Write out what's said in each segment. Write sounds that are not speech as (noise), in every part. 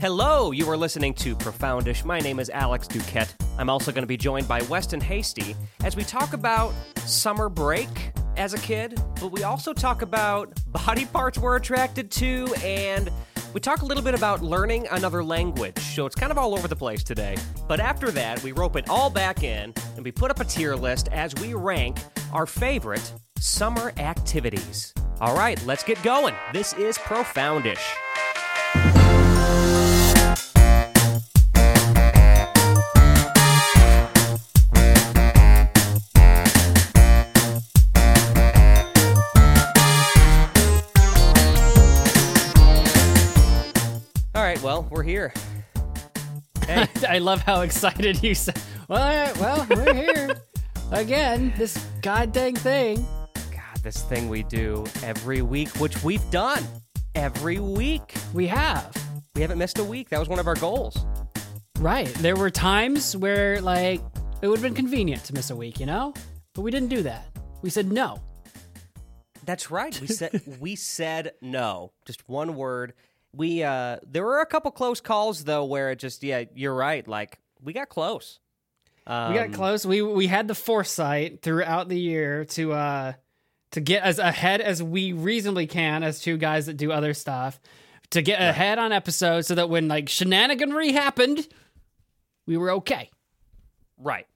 Hello, you are listening to Profoundish. My name is Alex Duquette. I'm also going to be joined by Weston Hasty as we talk about summer break as a kid, but we also talk about (laughs) body parts we're attracted to, and we talk a little bit about learning another language. So it's kind of all over the place today. But after that, we rope it all back in and we put up a tier list as we rank our favorite summer activities. All right, let's get going. This is Profoundish. Well, we're here. (laughs) Hey, I love how excited you said. Well, well, we're here (laughs) again. This goddamn thing. God, this thing we do every week, which we've done every week. We have We haven't missed a week. That was one of our goals. right. There were times where like it would have been convenient to miss a week, you know, but we didn't do that. We said no. That's right. We said (laughs) we said no. Just one word. We uh there were a couple close calls though where it just yeah, you're right. Like we got close. Um, We got close. We we had the foresight throughout the year to uh to get as ahead as we reasonably can as two guys that do other stuff to get ahead on episodes so that when like shenaniganry happened, we were okay. Right.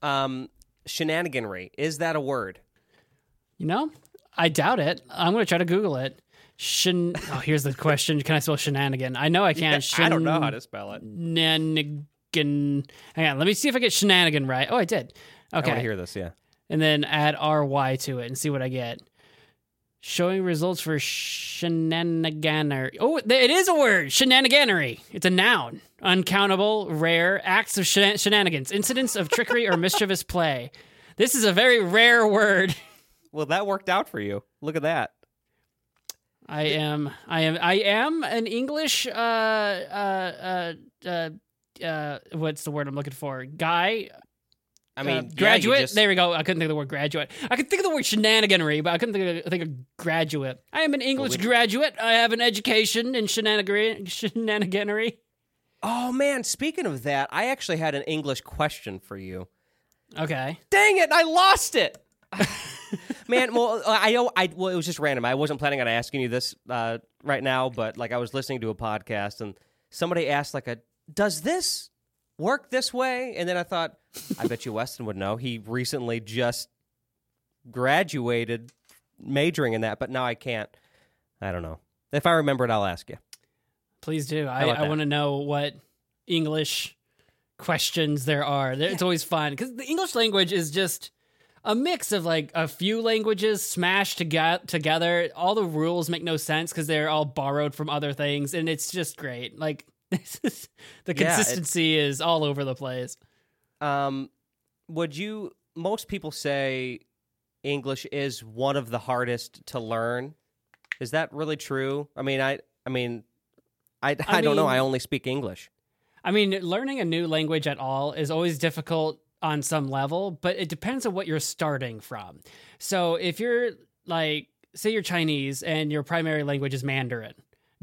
Um shenaniganry. Is that a word? You know, I doubt it. I'm going to try to Google it. Shen. Oh, here's the (laughs) question: Can I spell shenanigan? I know I can. I don't know how to spell it. Shenanigan. Hang on. Let me see if I get shenanigan right. Oh, I did. I want Okay. to hear this, yeah. and then add ry to it and see what I get. Showing results for shenaniganery. Oh, it is a word. Shenaniganery. It's a noun. Uncountable, rare acts of shenan- shenanigans, incidents of trickery or mischievous play. This is a very rare word. (laughs) Well, that worked out for you. Look at that. I am. I am. I am an English. Uh. Uh. Uh. uh uh, what's the word I'm looking for? Guy, I mean, uh, yeah, graduate. just- There we go. I couldn't think of the word graduate. I could think of the word shenaniganery, but I couldn't think of, think of graduate. I am an English we- graduate. I have an education in shenaniganery. Oh man, speaking of that, I actually had an English question for you. Okay. Dang it, I lost it. (laughs) Man, well, I know I well, it was just random. I wasn't planning on asking you this uh, right now, but like I was listening to a podcast and somebody asked like a, does this work this way? And then I thought, I bet you Weston would know. He recently just graduated majoring in that, but now I can't. I don't know. If I remember it, I'll ask you. Please do. I, I want to know what English questions there are. There- It's always fun because the English language is just a mix of like a few languages smashed toge- together. All the rules make no sense because they're all borrowed from other things, and it's just great. Like (laughs) this is, the Yeah, consistency is all over the place. Um, would you? Most people say English is one of the hardest to learn. Is that really true? I mean, I, I mean, I, I, don't know. I only speak English. I mean, learning a new language at all is always difficult on some level, but it depends on what you're starting from. So if you're like, say you're Chinese and your primary language is Mandarin,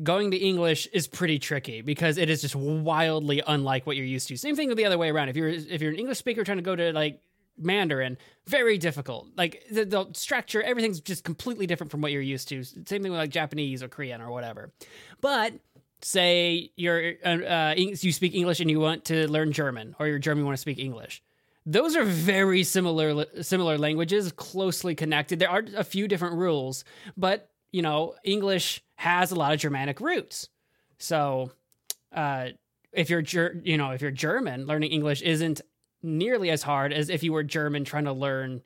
going to English is pretty tricky because it is just wildly unlike what you're used to. Same thing with the other way around. If you're if you're an English speaker trying to go to like Mandarin, very difficult. Like the, the structure, everything's just completely different from what you're used to. Same thing with like Japanese or Korean or whatever. But say you're uh, uh, you speak English and you want to learn German, or you're German you want to speak English. Those are very similar similar languages, closely connected. There are a few different rules, but you know English has a lot of Germanic roots. So, uh, if you're Ger- you know if you're German, learning English isn't nearly as hard as if you were German trying to learn.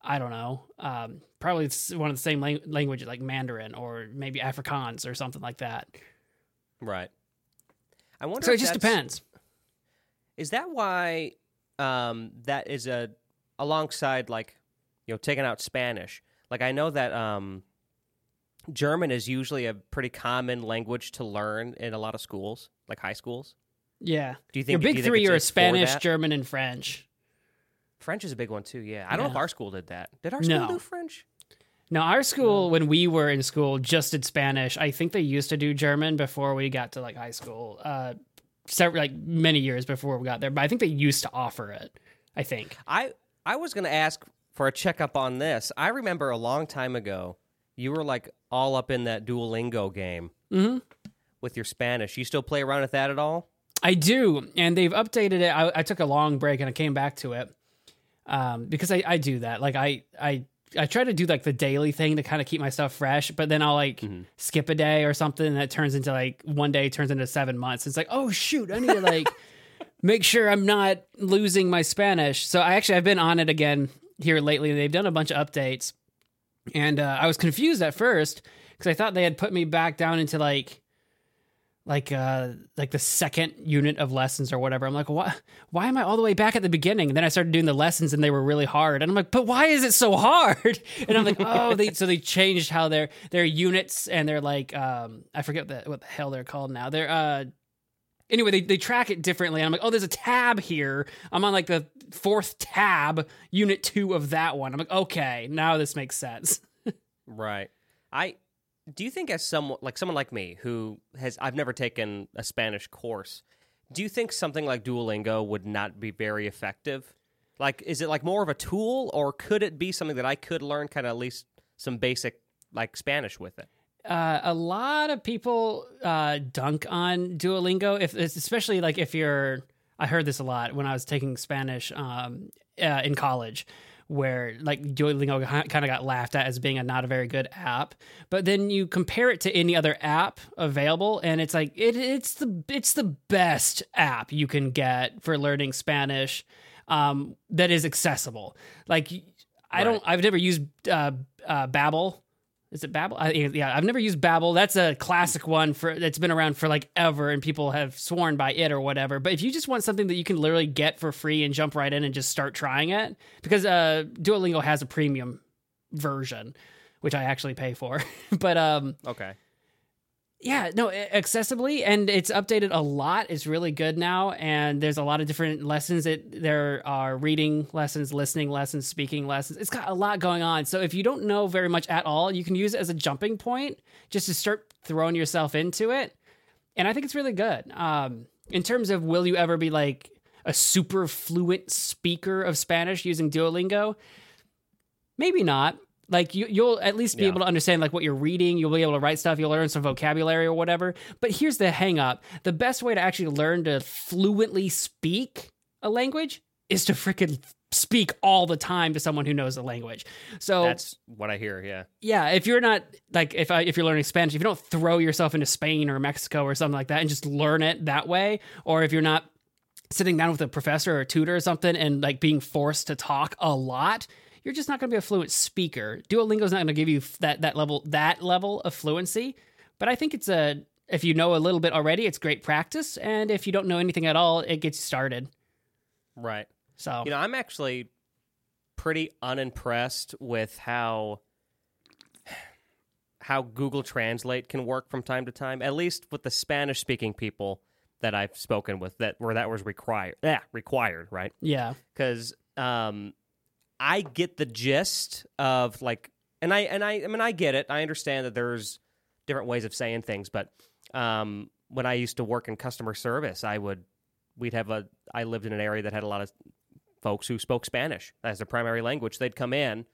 I don't know. Um, probably it's one of the same lang- languages like Mandarin or maybe Afrikaans or something like that. Right. I wonder. So it just depends. Is that why um, that is a alongside like you know taking out Spanish? Like I know that um, German is usually a pretty common language to learn in a lot of schools, like high schools. Yeah. Do you think Your you big think three are Spanish. German, and French. French is a big one too. Yeah, I don't know if our school did that. Did our school No. do French? No, our school when we were in school just did Spanish. I think they used to do German before we got to like high school. Uh, several like many years before we got there, but I think they used to offer it. I think. I I was going to ask for a checkup on this. I remember a long time ago, you were like all up in that Duolingo game Mm-hmm. with your Spanish. You still play around with that at all? I do, and they've updated it. I, I took a long break and I came back to it um, because I, I do that. Like I I I try to do like the daily thing to kind of keep my stuff fresh, but then I'll like skip a day or something, and that turns into like one day turns into seven months. It's like oh shoot, I need to like (laughs) make sure I'm not losing my Spanish. So I actually I've been on it again here lately. They've done a bunch of updates, and uh, I was confused at first because I thought they had put me back down into like like uh like the second unit of lessons or whatever. I'm like, why why am I all the way back at the beginning? And then I started doing the lessons and they were really hard. And I'm like, but why is it so hard? (laughs) And I'm like, oh, they so they changed how their their units and they're like um I forget what the, what the hell they're called now. They're uh anyway, they, they track it differently. And I'm like, oh, there's a tab here. I'm on like the fourth tab, unit two of that one. I'm like, okay, now this makes sense. (laughs) Right. I do you think as someone like someone like me who has I've never taken a Spanish course, do you think something like Duolingo would not be very effective? Like is it like more of a tool or could it be something that I could learn kind of at least some basic like Spanish with it? uh, a lot of people uh, dunk on Duolingo, if especially like if you're. I heard this a lot when I was taking Spanish um, uh, in college, where like Duolingo kind of got laughed at as being a not a very good app. But then you compare it to any other app available, and it's like it, it's the it's the best app you can get for learning Spanish um, that is accessible. Like I don't, I've never used uh, uh, Babbel. Is it Babel? I, yeah, I've never used Babel. That's a classic one for that's been around for like ever, and people have sworn by it or whatever. But if you just want something that you can literally get for free and jump right in and just start trying it, because uh, Duolingo has a premium version, which I actually pay for. (laughs) but um, Okay. Yeah, no, accessibly, and it's updated a lot. It's really good now, and there's a lot of different lessons. that there are reading lessons, listening lessons, speaking lessons. It's got a lot going on. So if you don't know very much at all, you can use it as a jumping point just to start throwing yourself into it. And I think it's really good. Um, in terms of will you ever be like a super fluent speaker of Spanish using Duolingo? Maybe not. Like you, you'll at least be Yeah. able to understand like what you're reading. You'll be able to write stuff. You'll learn some vocabulary or whatever. But here's the hang up: the best way to actually learn to fluently speak a language is to freaking speak all the time to someone who knows the language. So That's what I hear, yeah. yeah, if you're not like if I, if you're learning Spanish, if you don't throw yourself into Spain or Mexico or something like that and just learn it that way, or if you're not sitting down with a professor or a tutor or something and like being forced to talk a lot, you're just not going to be a fluent speaker. Duolingo's not going to give you that that level that level of fluency, but I think it's a if you know a little bit already, it's great practice, and if you don't know anything at all, it gets you started. Right. So You know, I'm actually pretty unimpressed with how how Google Translate can work from time to time. At least with the Spanish speaking people that I've spoken with, that where that was required. Yeah, required, right? yeah, Because um, I get the gist of like, and I and I, I mean, I get it. I understand that there's different ways of saying things, but um, when I used to work in customer service, I would we'd have a. I lived in an area that had a lot of folks who spoke Spanish as their primary language. They'd come in.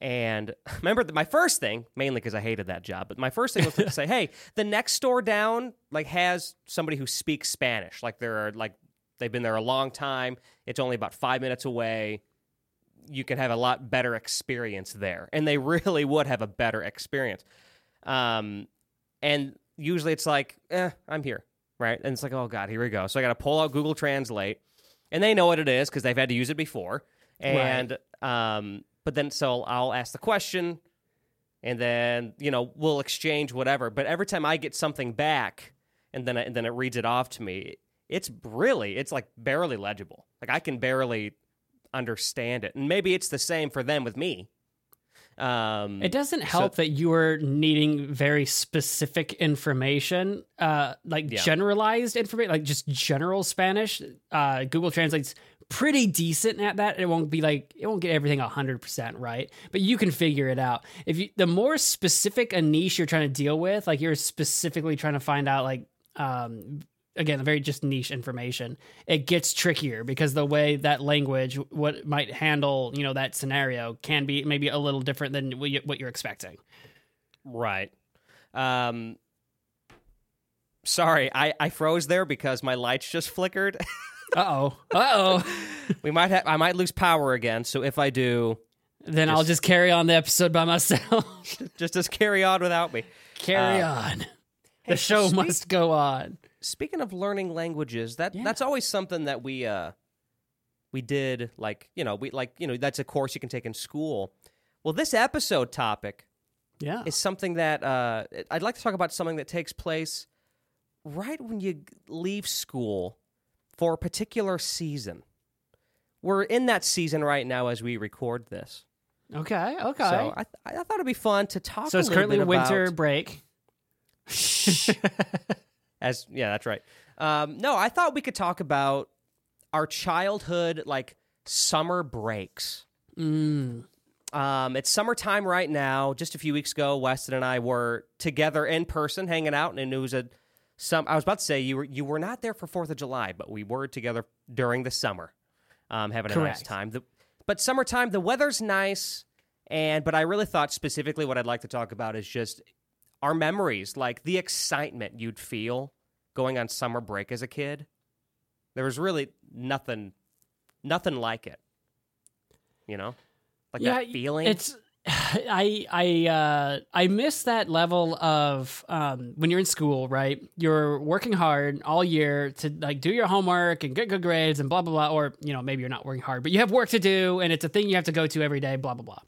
And (laughs) remember, that my first thing, mainly because I hated that job, but my first thing was to (laughs) say, "Hey, the next store down like has somebody who speaks Spanish. Like they're like they've been there a long time. It's only about five minutes away. You can have a lot better experience there, and they (laughs) really would have a better experience. Um, and usually it's like, eh, I'm here, right? And it's like, oh god, here we go. So I got to pull out Google Translate, and they know what it is because they've had to use it before. And um, but then so I'll ask the question, and then you know we'll exchange whatever. But every time I get something back, and then I, and then it reads it off to me, it's really it's like barely legible. Like I can barely understand it, and maybe it's the same for them with me. Um, It doesn't help that you are needing very specific information, uh, like Yeah. generalized information, like just general Spanish. Uh, Google translates pretty decent at that. It won't be like it won't get everything hundred percent right, but you can figure it out. If you the more specific a niche you're trying to deal with, like you're specifically trying to find out like um again very just niche information it gets trickier because the way that language what might handle you know that scenario can be maybe a little different than what you- what you're expecting Right. Um, sorry, I, I froze there because my lights just flickered. (laughs) uh-oh uh-oh we might have I might lose power again. So if I do, then i'll Just- just carry on the episode by myself (laughs) just just carry on without me. carry Uh, on hey, the show speak- must go on Speaking of learning languages, that Yeah. that's always something that we uh we did like you know we like you know that's a course you can take in school. Well, this episode topic yeah is something that uh, I'd like to talk about something that takes place right when you leave school for a particular season. We're in that season right now as we record this. okay okay So I, I thought it'd be fun to talk. so a it's currently winter about- break (laughs) (laughs) As yeah, that's right. Um, no, I thought we could talk about our childhood like summer breaks. mm. Um, it's summertime right now. Just a few weeks ago, Weston and I were together in person, hanging out, and it was a some. I was about to say you were you were not there for Fourth of July, but we were together during the summer, um, having a nice time. The, but summertime, the weather's nice, and but I really thought specifically what I'd like to talk about is just our memories, like the excitement you'd feel going on summer break as a kid. There was really nothing, nothing like it. You know, like that feeling. It's (sighs) I I uh I miss that level of um when you're in school, right? You're working hard all year to like do your homework and get good grades and blah blah blah or you know, maybe you're not working hard, but you have work to do and it's a thing you have to go to every day, blah blah blah.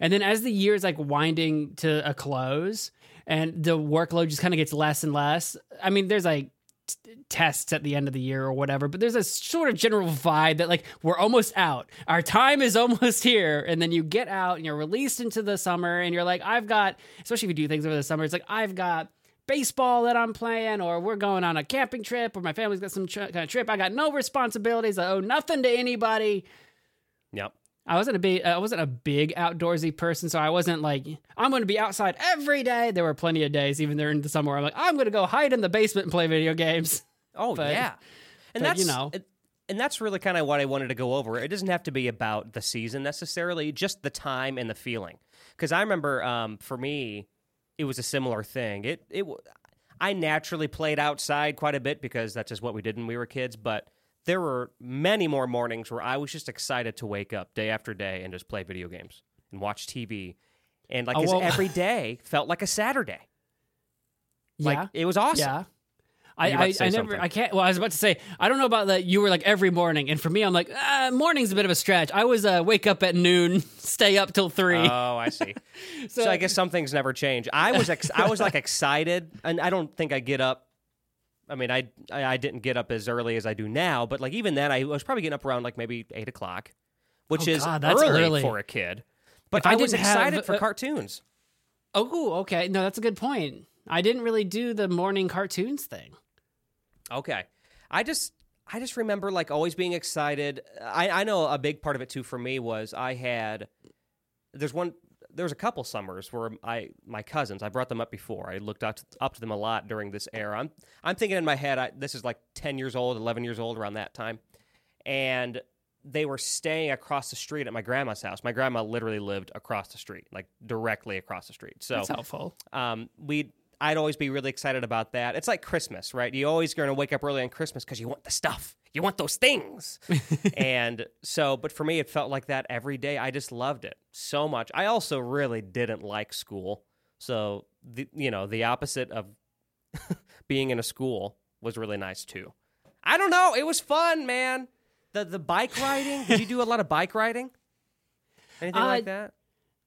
And then as the year is like winding to a close and the workload just kind of gets less and less. I mean, there's like t- tests at the end of the year or whatever, but there's a sort of general vibe that like we're almost out. Our time is (laughs) almost here. And then you get out and you're released into the summer and you're like, I've got, especially if you do things over the summer, it's like, I've got baseball that I'm playing, or we're going on a camping trip, or my family's got some kind of trip. I got no responsibilities. I owe nothing to anybody. yep. I wasn't a big I wasn't a big outdoorsy person, so I wasn't like I'm going to be outside every day. There were plenty of days, even during the summer, I'm like I'm going to go hide in the basement and play video games. (laughs) Oh But- yeah, and but, that's you know. and- and that's really kind of what I wanted to go over. It doesn't have to be about the season necessarily, just the time and the feeling. Because I remember, um, for me, it was a similar thing. It it I naturally played outside quite a bit because that's just what we did when we were kids. But there were many more mornings where I was just excited to wake up day after day and just play video games and watch TV, and like Oh, well- every (laughs) day felt like a Saturday. Like yeah, it was awesome. yeah. I, I, I never. I can't well I was about to say I don't know about that you were like every morning and for me I'm like ah, morning's a bit of a stretch I was uh, wake up at noon (laughs) stay up till three Oh, I see. (laughs) so, I guess some things never change. I was ex- I was like excited, and I don't think I get up. I mean, I, I I didn't get up as early as I do now, but like even then, I was probably getting up around like maybe eight o'clock, which Oh, is God, early, early. for a kid. But I I, was didn't have, excited for uh, cartoons. oh okay no that's a good point I didn't really do the morning cartoons thing Okay, I just I just remember like always being excited. I I know a big part of it too for me was I had there's one there was a couple summers where I my cousins I brought them up before I looked up to, up to them a lot during this era. I'm I'm thinking in my head I, this is like ten years old, eleven years old around that time, and they were staying across the street at my grandma's house. My grandma literally lived across the street, like directly across the street. So that's helpful um, we I'd always be really excited about that. It's like Christmas, right? You always going to wake up early on Christmas because you want the stuff, you want those things, (laughs) and so. But for me, it felt like that every day. I just loved it so much. I also really didn't like school, so the you know the opposite of (laughs) being in a school was really nice too. I don't know. It was fun, man. The the bike riding. Did you do a lot of bike riding? Anything Uh, like that?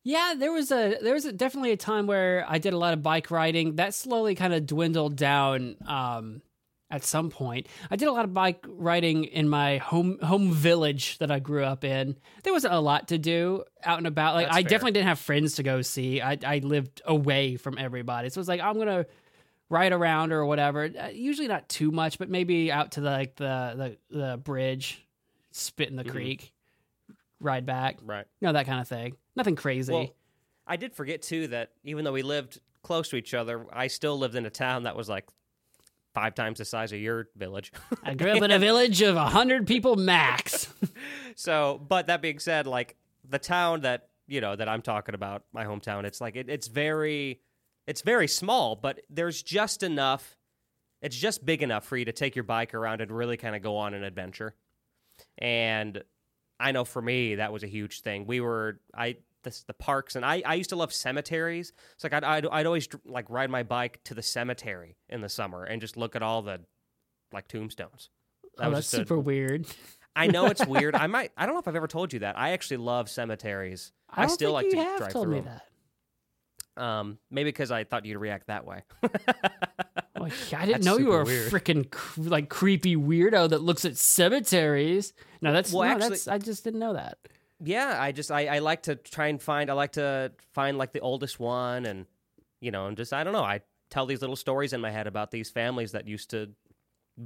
Yeah, there was a there was a, definitely a time where I did a lot of bike riding. That slowly kind of dwindled down um, at some point. I did a lot of bike riding in my home home village that I grew up in. There wasn't a lot to do out and about. Like That's I fair. definitely didn't have friends to go see. I I lived away from everybody, so it was like I'm gonna ride around or whatever. Uh, usually not too much, but maybe out to the, like the the the bridge spit in the Mhm. creek, ride back, Right. you know that kind of thing. Nothing crazy. Well, I did forget too that even though we lived close to each other, I still lived in a town that was like five times the size of your village. I grew up in a (laughs) village of a hundred people max. (laughs) so, but that being said, like the town that you know that I'm talking about, my hometown, it's like it, it's very, it's very small, but there's just enough. It's just big enough for you to take your bike around and really kind of go on an adventure. And I know for me that was a huge thing. We were I this, the parks and I, I used to love cemeteries. It's like I'd, I'd I'd always like ride my bike to the cemetery in the summer and just look at all the like tombstones. That oh, was that's a- super weird. I know it's (laughs) weird. I might. I don't know if I've ever told you that. I actually love cemeteries. I, don't still like to drive through me 'em. that. Um, maybe because I thought you'd react that way. (laughs) Like, I didn't That's know you were a weird. freaking cr- like creepy weirdo that looks at cemeteries. No, that's Well, no, actually- that's I just didn't know that. yeah, I just I, I like to try and find. I like to find like the oldest one, and you know, and just I don't know. I tell these little stories in my head about these families that used to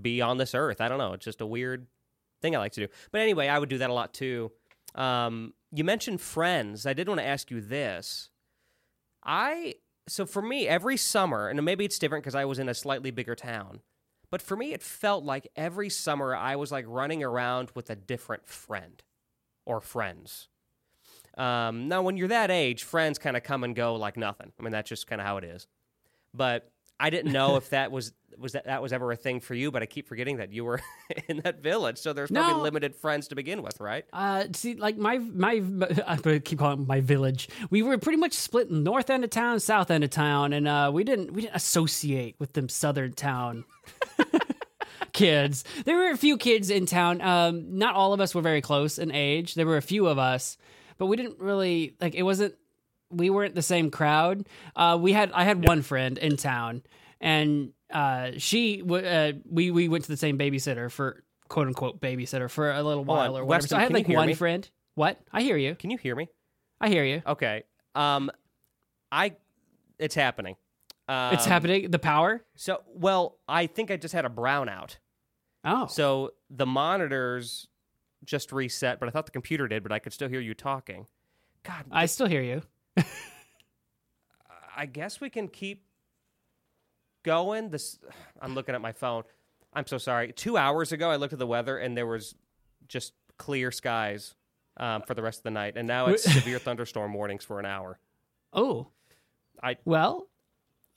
be on this earth. I don't know. It's just a weird thing I like to do. But anyway, I would do that a lot too. Um, you mentioned friends. I did want to ask you this. I so for me every summer, and maybe it's different because I was in a slightly bigger town. But for me, it felt like every summer I was like running around with a different friend or friends. Um, now, when you're that age, friends kind of come and go like nothing. I mean, that's just kind of how it is. But I didn't know if that was was that that was ever a thing for you. But I keep forgetting that you were (laughs) in that village, so there's probably No. limited friends to begin with, right? Uh, see, like my my, (laughs) I'm gonna keep calling it my village. We were pretty much split north end of town, south end of town, and uh, we didn't we didn't associate with them southern town (laughs) kids. There were a few kids in town. Um, not all of us were very close in age. There were a few of us, but we didn't really like. It wasn't. We weren't the same crowd. Uh, we had I had one friend in town, and uh, she w- uh, we we went to the same babysitter for quote unquote babysitter for a little Hold on. while or whatever. Weston, so I had like one me? friend. What? I hear you. Can you hear me? I hear you. Okay. Um, I, it's happening. Um, it's happening. The power. So, well, I think I just had a brownout. Oh, So the monitors just reset, but I thought the computer did, but I could still hear you talking. God, I still hear you. I guess we can keep going. This I'm looking at my phone. I'm so sorry. Two hours ago, I looked at the weather and there was just clear skies um, for the rest of the night, and now it's (laughs) severe thunderstorm warnings for an hour. Oh, I- well.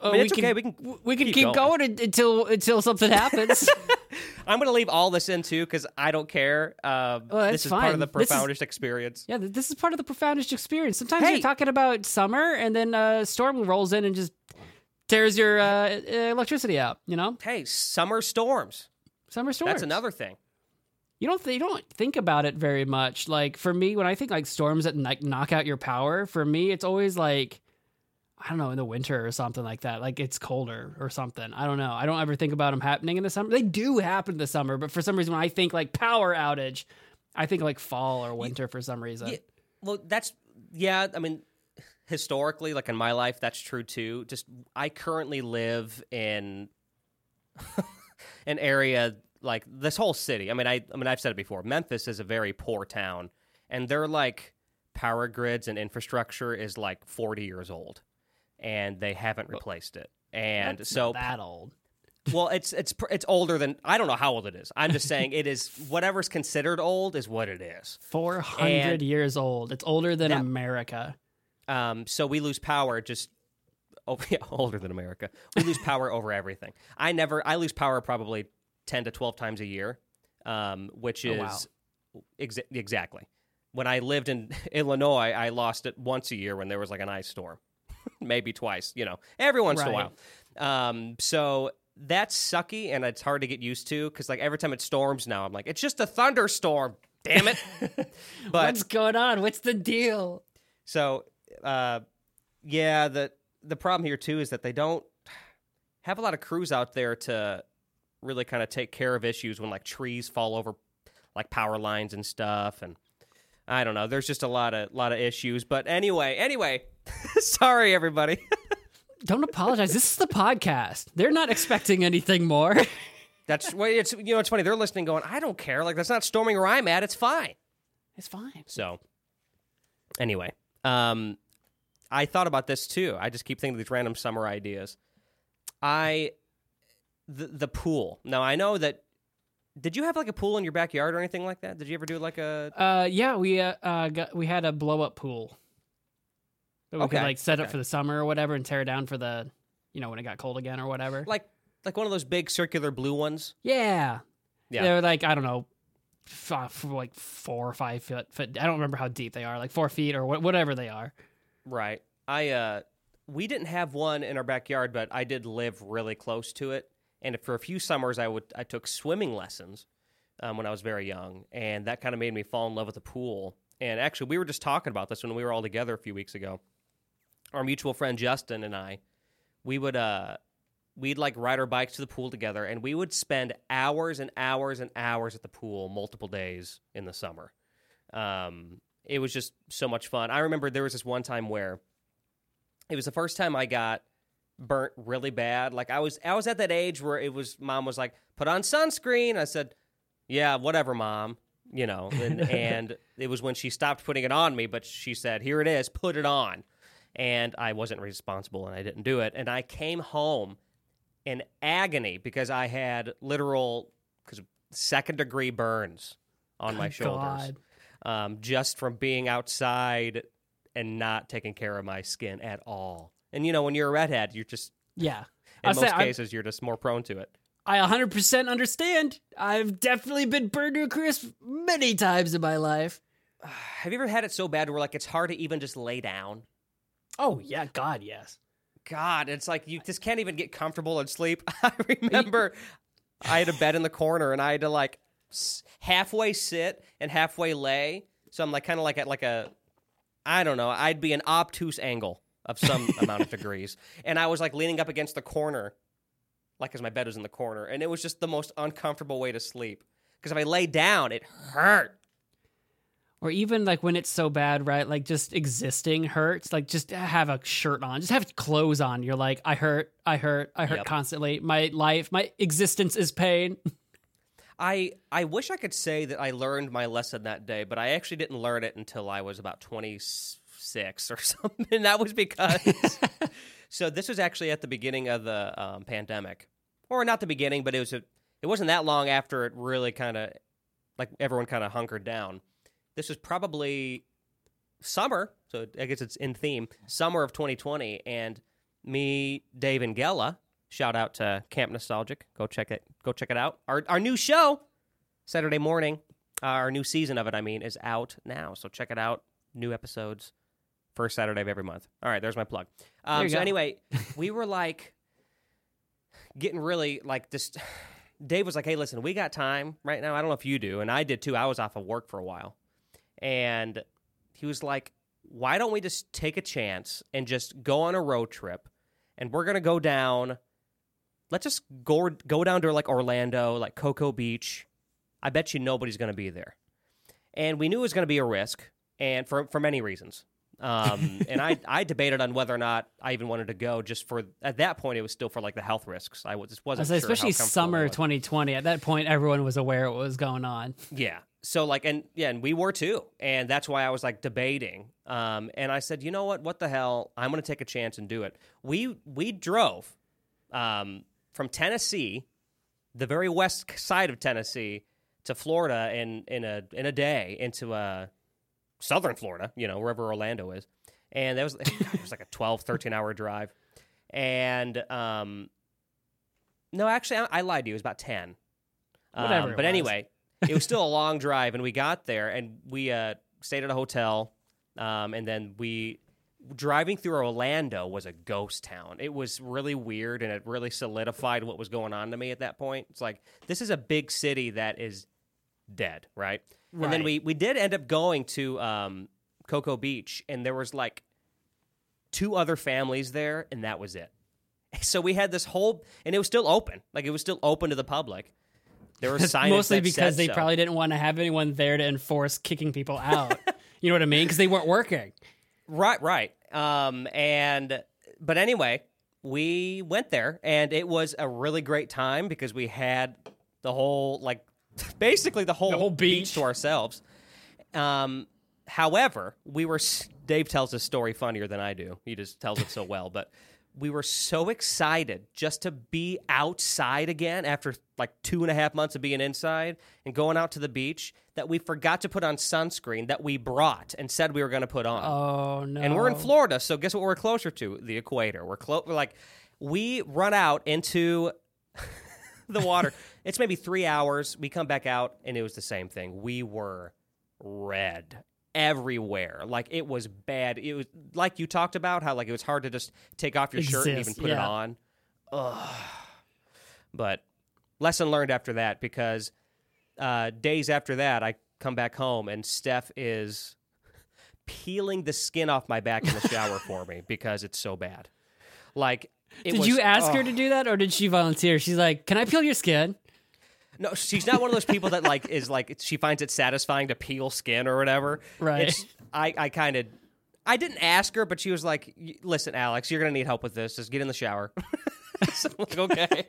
I uh, mean, we it's can, okay. We can. we can keep keep, going. going. until until something happens. (laughs) I'm going to leave all this in too because I don't care. Um, Well, this is part of the fine. Is- Profoundish experience. yeah, this is part of the Profoundish experience. Sometimes Hey! you're talking about summer, and then a storm rolls in and just tears your uh, uh, electricity out. You know, Hey, summer storms. summer storms. That's another thing. You don't th- you don't think about it very much. Like for me, when I think like storms that like knock out your power, for me it's always like I don't know in the winter or something like that. Like it's colder or something. I don't know. I don't ever think about them happening in the summer. They do happen in the summer, but for some reason when I think like power outage, I think like fall or winter for some reason. Yeah, well, that's yeah. I mean, historically, like in my life, that's true too. Just I currently live in (laughs) an area like this whole city. I mean, I I mean, I've said it before. Memphis is a very poor town, and their like power grids and infrastructure is like forty years old, and they haven't replaced it. And That's so not that old. (laughs) well, it's it's it's older than I don't know how old it is. I'm just saying it is whatever's considered old is what it is. Four hundred years old. It's older than That- America. Um, so we lose power just oh (laughs) yeah, older than America. We lose power over everything. I never I lose power probably ten to twelve times a year, um, which Oh, is wow. exa- exactly. When I lived in (laughs) Illinois, I lost it once a year when there was like an ice storm, (laughs) maybe twice. You know, every once in a while. Um, so that's sucky, and it's hard to get used to because like every time it storms now, I'm like, it's just a thunderstorm. Damn it! (laughs) but What's going on? What's the deal? so, uh, yeah, the the problem here too is that they don't have a lot of crews out there to really kind of take care of issues when like trees fall over like power lines and stuff and I don't know. There's just a lot of lot of issues. But anyway, anyway, (laughs) sorry everybody. (laughs) Don't apologize. This is the podcast. They're not expecting anything more. (laughs) That's well, it's you know it's funny. They're listening, going, I don't care. Like that's not storming where I'm at. It's fine. It's fine. So, anyway, um, I thought about this too. I just keep thinking of these random summer ideas. I the the pool. Now I know that. Did you have like a pool in your backyard or anything like that? Did you ever do like a? Uh, yeah, we uh, uh got we had a blow up pool that we Okay, could like set up for the summer or whatever, and tear it down for the, you know, when it got cold again or whatever. like like one of those big circular blue ones. yeah, Yeah. they were like I don't know, f- like four or five foot. foot I don't remember how deep they are, like four feet or wh- whatever they are. Right. I uh we didn't have one in our backyard, but I did live really close to it. And for a few summers I would I took swimming lessons um, when I was very young, and that kind of made me fall in love with the pool. And actually we were just talking about this when we were all together a few weeks ago. Our mutual friend Justin and I, we would uh we'd like ride our bikes to the pool together and we would spend hours and hours and hours at the pool multiple days in the summer. Um, it was just so much fun. I remember there was this one time where it was the first time I got burnt really bad. Like I was I was at that age where it was mom was like, "Put on sunscreen." I said, "Yeah, whatever, mom." You know, and, (laughs) and it was when she stopped putting it on me, but she said, "Here it is, put it on." And I wasn't responsible and I didn't do it. And I came home in agony because I had literal cuz second degree burns on my shoulders God. um, just from being outside and not taking care of my skin at all. And you know, when you're a redhead, you're just Yeah, in I'll most cases you're just more prone to it. I 100% understand. I've definitely been burned to a crisp many times in my life. (sighs) Have you ever had it so bad where like it's hard to even just lay down? Oh yeah, God, yes. God, it's like you just can't even get comfortable and sleep. (laughs) I (laughs) remember I had a bed in the corner and I had to like halfway sit and halfway lay. So I'm like kind of like at like a I don't know, I'd be an obtuse angle of some amount of degrees. (laughs) And I was like leaning up against the corner like cuz my bed was in the corner and it was just the most uncomfortable way to sleep. Cuz if I lay down, it hurt. Or even like when it's so bad, right? Like just existing hurts. Like just have a shirt on, just have clothes on. You're like, I hurt, I hurt, I hurt Yep. constantly. My life, my existence is pain. (laughs) I I wish I could say that I learned my lesson that day, but I actually didn't learn it until I was about 26 or (laughs) something. And that was because (laughs) so this was actually at the beginning of the um, pandemic, or not the beginning, but it was a, it wasn't that long after it really kind of like everyone kind of hunkered down. This was probably summer, so I guess it's in theme, summer of 2020, and me, Dave, and Gella. Shout out to Camp Nostalgic. Go check it. Go check it out. Our our new show, Saturday morning. Our new season of it, I mean, is out now. So check it out. New episodes, first Saturday of every month. All right, there's my plug. Um, so go. anyway, (laughs) we were like getting really like this. Dave was like, "Hey, listen, we got time right now. I don't know if you do, and I did too. I was off of work for a while, and he was like, "Why don't we just take a chance and just go on a road trip, and we're gonna go down. Let's just go go down to like Orlando, like Cocoa Beach. I bet you nobody's gonna be there, and we knew it was gonna be a risk, and for for many reasons." Um, (laughs) and I, I debated on whether or not I even wanted to go. Just for at that point, it was still for like the health risks. I was just wasn't was like, sure especially summer 2020. At that point, everyone was aware what was going on. Yeah. So like and yeah, and we were too. And that's why I was like debating. Um and I said, "You know what? What the hell? I'm going to take a chance and do it." We we drove um from Tennessee, the very west side of Tennessee to Florida in in a in a day into uh southern Florida, you know, wherever Orlando is. And that was (laughs) it was like a 12 13 hour drive. And um no, actually I, I lied to you. It was about 10. Whatever Um, but anyway, it was still a long drive, and we got there, and we uh, stayed at a hotel, um, and then we driving through Orlando was a ghost town. It was really weird, and it really solidified what was going on to me at that point. It's like this is a big city that is dead, right? And then we we did end up going to um, Cocoa Beach, and there was like two other families there, and that was it. (laughs) So we had this whole, and it was still open, like it was still open to the public. There were signage Mostly because they so. probably didn't want to have anyone there to enforce kicking people out. (laughs) you know what I mean? Because they weren't working. Right, right. Um, and but anyway, we went there, and it was a really great time because we had the whole like (laughs) basically the whole, The whole beach. to ourselves. Um, however, we were Dave tells this story funnier than I do. He just tells it so (laughs) well, but we were so excited just to be outside again after like two and a half months of being inside and going out to the beach that we forgot to put on sunscreen that we brought and said we were going to put on. Oh no! And we're in Florida, so guess what we're closer to? The equator. We're close. We're like, we run out into the (laughs) water. it's maybe three hours. We come back out, and it was the same thing. We were red everywhere. Like it was bad. It was like you talked about how like it was hard to just take off your shirt and even Exist, put it on. Ugh. But lesson learned after that because uh, days after that, I come back home and Steph is peeling the skin off my back in the shower for me because it's so bad. Like, it Did was- you ask her oh. to do that, or did she volunteer? She's like, "Can I peel your skin?" No, she's not one of those people that like is like she finds it satisfying to peel skin or whatever. Right. It's, I I kind of I didn't ask her, but she was like, "Listen, Alex, you're gonna need help with this. Just get in the shower." (laughs) so I'm like, okay,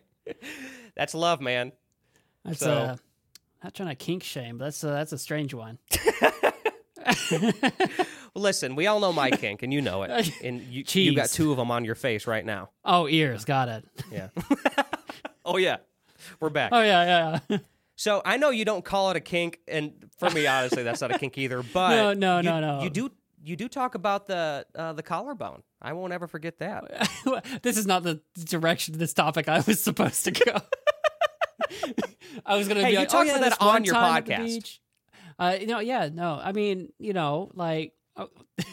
that's love, man. That's So- uh, not trying to kink shame, but that's uh, that's a strange one. (laughs) (laughs) Listen, we all know my kink, and you know it, (laughs) and you you got two of them on your face right now. Oh, ears, got it. Yeah. (laughs) oh yeah, we're back. Oh yeah, yeah. So I know you don't call it a kink, and for me, honestly, that's not a kink either. But No, no, you, no, no. You do you do talk about the uh, the collarbone. I won't ever forget that. this is not the direction of this topic I was supposed to go. I was gonna Hey, be you like, talked oh, yeah, about that on your time at the podcast. Beach." Uh, you know, yeah, no. I mean, you know, like. oh, (laughs)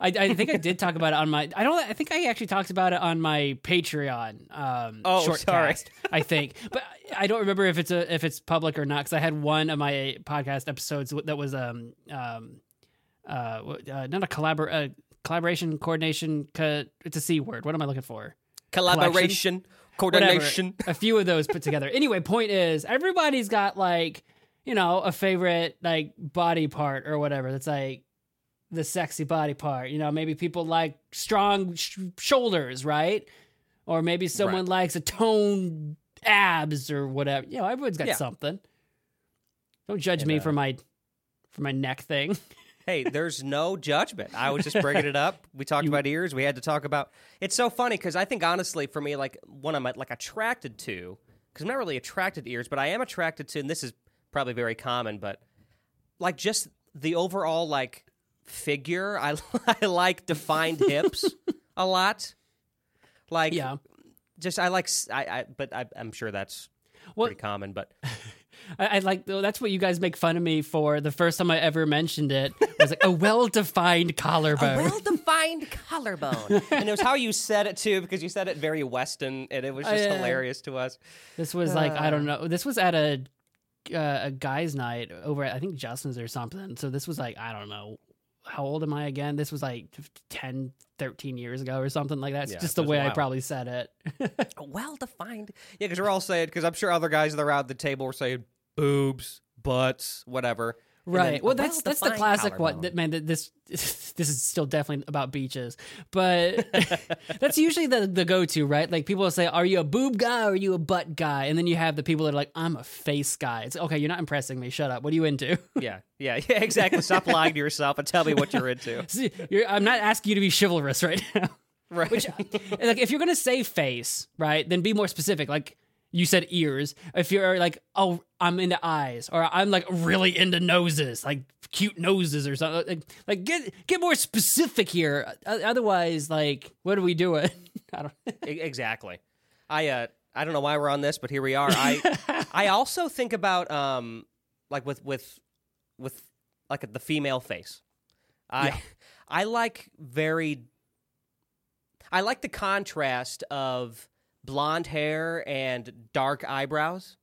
I, I think I did talk about it on my. I don't. I think I actually talked about it on my Patreon. Um, Oh, short sorry. cast, I think, (laughs) but I don't remember if it's a if it's public or not because I had one of my podcast episodes that was um um uh, uh not a collabor uh, collaboration coordination. Co- it's a c word. What am I looking for? Collaboration, Whatever. coordination. a few of those put together. Anyway, point is everybody's got like, you know, a favorite like body part or whatever. That's like the sexy body part. You know, maybe people like strong sh- shoulders, right? Or maybe someone Right. likes a toned abs or whatever. You know, everyone's got Yeah. something. Don't judge me uh, for my for my neck thing. (laughs) hey, there's no judgment. I was just bringing it up. We talked about ears. We had to talk about. It's so funny because I think honestly, for me, like one I'm like attracted to, because I'm not really attracted to ears, but I am attracted to, and this is probably very common, but like just the overall like figure. I (laughs) I like defined hips a lot. Like yeah. just I like I. but I, I'm sure that's Well- pretty common. But (laughs) I, I like that's what you guys make fun of me for. The first time I ever mentioned it was like a well-defined collarbone. A (laughs) well-defined collarbone, and it was how you said it too, because you said it very Weston, and it was just Uh, hilarious to us. This was like I don't know. This was at a uh, a guys' night over at I think Justin's or something. So this was like I don't know. How old am I again? This was like 10, 13 years ago or something like that. It's Yeah, just the way I probably said it. (laughs) Well-defined, yeah, because we're all saying because I'm sure other guys that are around the table were saying boobs, butts, whatever. Right. Well, that's that's the classic one. That, man, this (laughs) this is still definitely about beaches, but (laughs) that's usually the the go to, right? Like people will say, "Are you a boob guy or are you a butt guy?" And then you have the people that are like, "I'm a face guy." It's okay. You're not impressing me. Shut up. What are you into? (laughs) Yeah, yeah, yeah, exactly. Stop lying to yourself and tell me what you're into. See, you're, I'm not asking you to be chivalrous right now. Right. Which, like, if you're gonna say face, right, then be more specific. Like you said, ears. If you're like, oh, I'm into eyes, or I'm like really into noses, like cute noses or something. Like, like get get more specific here. Otherwise, like, what are we doing? (laughs) I don't. Exactly. I uh I don't know why we're on this, but here we are. I (laughs) I also think about um like with with with like the female face. I Yeah. I like very I like the contrast of blonde hair and dark eyebrows.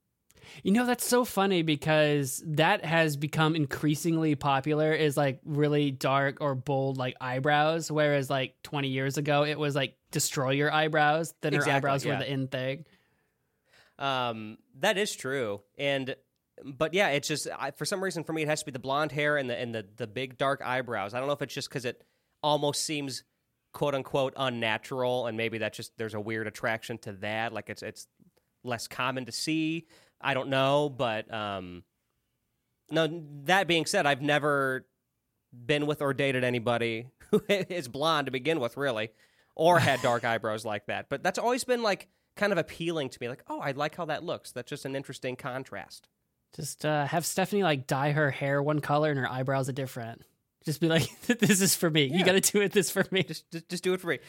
You know, that's so funny because that has become increasingly popular is like really dark or bold like eyebrows. Whereas like 20 years ago, it was like destroy your eyebrows. Her Exactly, eyebrows yeah. were the in thing. Um, that is true, and but yeah, it's just I, for some reason for me it has to be the blonde hair and the and the the big dark eyebrows. I don't know if it's just because it almost seems quote unquote unnatural, and maybe that's just there's a weird attraction to that. Like it's it's less common to see, I don't know, but um, no. That being said, I've never been with or dated anybody (laughs) who is blonde to begin with, really, or had dark (laughs) eyebrows like that. But that's always been like kind of appealing to me. Like, oh, I like how that looks. That's just an interesting contrast. Just uh, have Stephanie like dye her hair one color and her eyebrows a different. Just be like, (laughs) "This is for me. You got to do it. This for me." Just, just, just do it for me.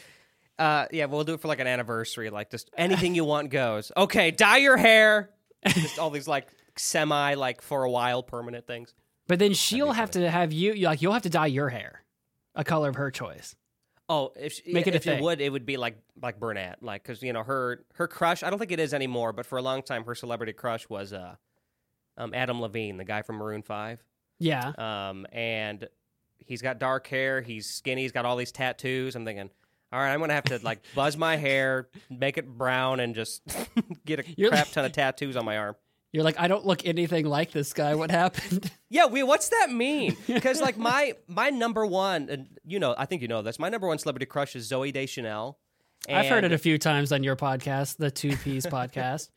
Uh, yeah, we'll do it for like an anniversary. Like, just anything you want goes. Okay, dye your hair. just all these like semi, like for a while, permanent things. But then she'll have to have you you- like you'll have to dye your hair a color of her choice. Oh, if she, Make it a if it thing. would, it would be like like brunette, like because you know her her crush. I don't think it is anymore, but for a long time, her celebrity crush was uh, um, Adam Levine, the guy from Maroon Five. Yeah. Um, and he's got dark hair. He's skinny. He's got all these tattoos. I'm thinking, all right, I'm gonna have to like (laughs) buzz my hair, make it brown, and just (laughs) get a You're crap like- ton of tattoos on my arm. You're like, I don't look anything like this guy. What happened? (laughs) Yeah, we. What's that mean? Because like my my number one, and you know, I think you know this. My number one celebrity crush is Zooey Deschanel. I've heard it a few times on your podcast, the Two Peas podcast.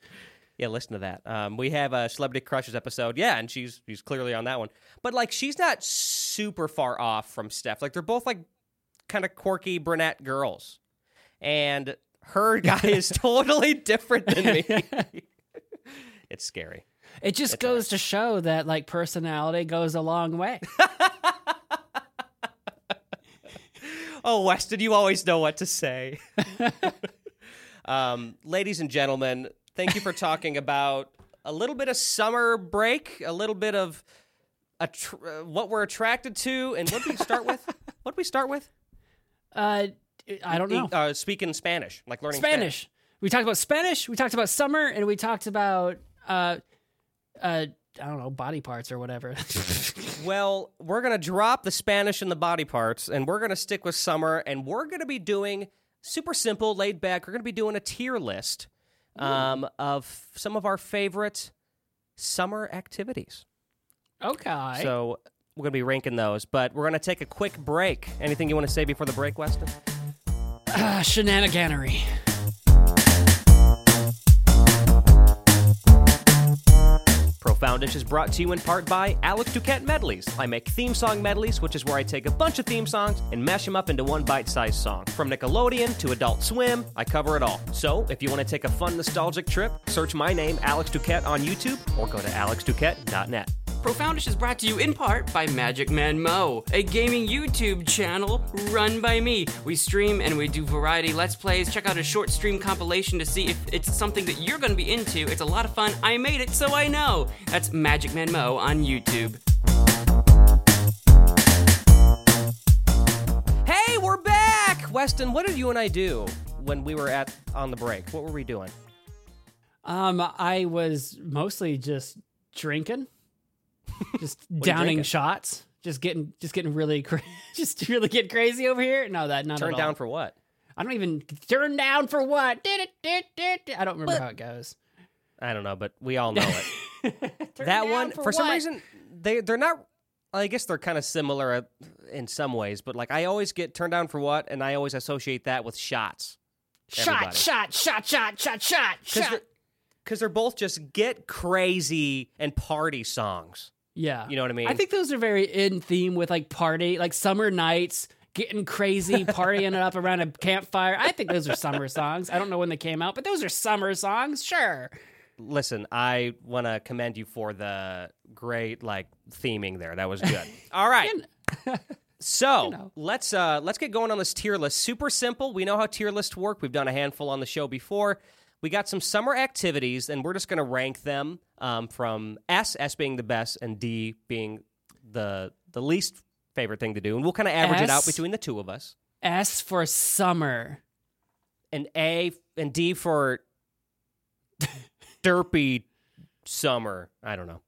Yeah, listen to that. Um, we have a celebrity crushes episode. Yeah, and she's she's clearly on that one. But like, she's not super far off from Steph. Like, they're both like kind of quirky brunette girls, and her guy (laughs) is totally different than me. (laughs) (laughs) it's scary. It just It's goes to show that like personality goes a long way. Oh, Weston, you always know what to say. um, ladies and gentlemen, thank you for talking about a little bit of summer break, a little bit of uh, what we're attracted to, and what did we start with? (laughs) What did we start with? Uh, I don't know. Uh, speaking Spanish, like learning Spanish. We talked about Spanish. We talked about summer, and we talked about uh, uh, I don't know, body parts or whatever. (laughs) Well, we're going to drop the Spanish and the body parts, and we're going to stick with summer, and we're going to be doing super simple, laid back. We're going to be doing a tier list um, of some of our favorite summer activities. Okay. So we're going to be ranking those, but we're going to take a quick break. Anything you want to say before the break, Weston? Ah, shenaniganery. Profoundish is brought to you in part by Alex Duquette Medleys. I make theme song medleys, which is where I take a bunch of theme songs and mash them up into one bite sized song. From Nickelodeon to Adult Swim, I cover it all. So if you want to take a fun, nostalgic trip, search my name, Alex Duquette, on YouTube or go to alexduquette.net. Profoundish is brought to you in part by Magic Man Mo, a gaming YouTube channel run by me. We stream and we do variety Let's Plays. Check out a short stream compilation to see if it's something that you're going to be into. It's a lot of fun. I made it, so I know. That's Magic Man Mo on YouTube. Hey, we're back! Weston, what did you and I do when we were at on the break? What were we doing? Um, I was mostly just drinking, just (laughs) downing shots, just getting, just getting really, (laughs) cra- just really getting crazy over here. No, that not Turned at all. down for what? I don't even turn down for what. Did it? Did. I don't remember how it goes. I don't know, but we all know it. (laughs) That one for, for some reason they they're not I guess they're kind of similar uh, in some ways, but like I always get turned down for what and I always associate that with shots. Shot, everybody. shot, shot, shot, shot, shot, Cuz shot. they're, 'cause they're both just get crazy and party songs. Yeah. You know what I mean? I think those are very in theme with like party, like summer nights, getting crazy, partying it up around a campfire. I think those are summer songs. I don't know when they came out, but those are summer songs, sure. Listen, I want to commend you for the great like theming there. That was good. (laughs) All right. (laughs) So know. let's uh let's get going on this tier list. Super simple. We know how tier lists work. We've done a handful on the show before. We got some summer activities, and we're just going to rank them um, from S, S being the best, and D being the the least favorite thing to do, and we'll kind of average it out between the two of us. S for summer. And A and D for derpy summer. I don't know.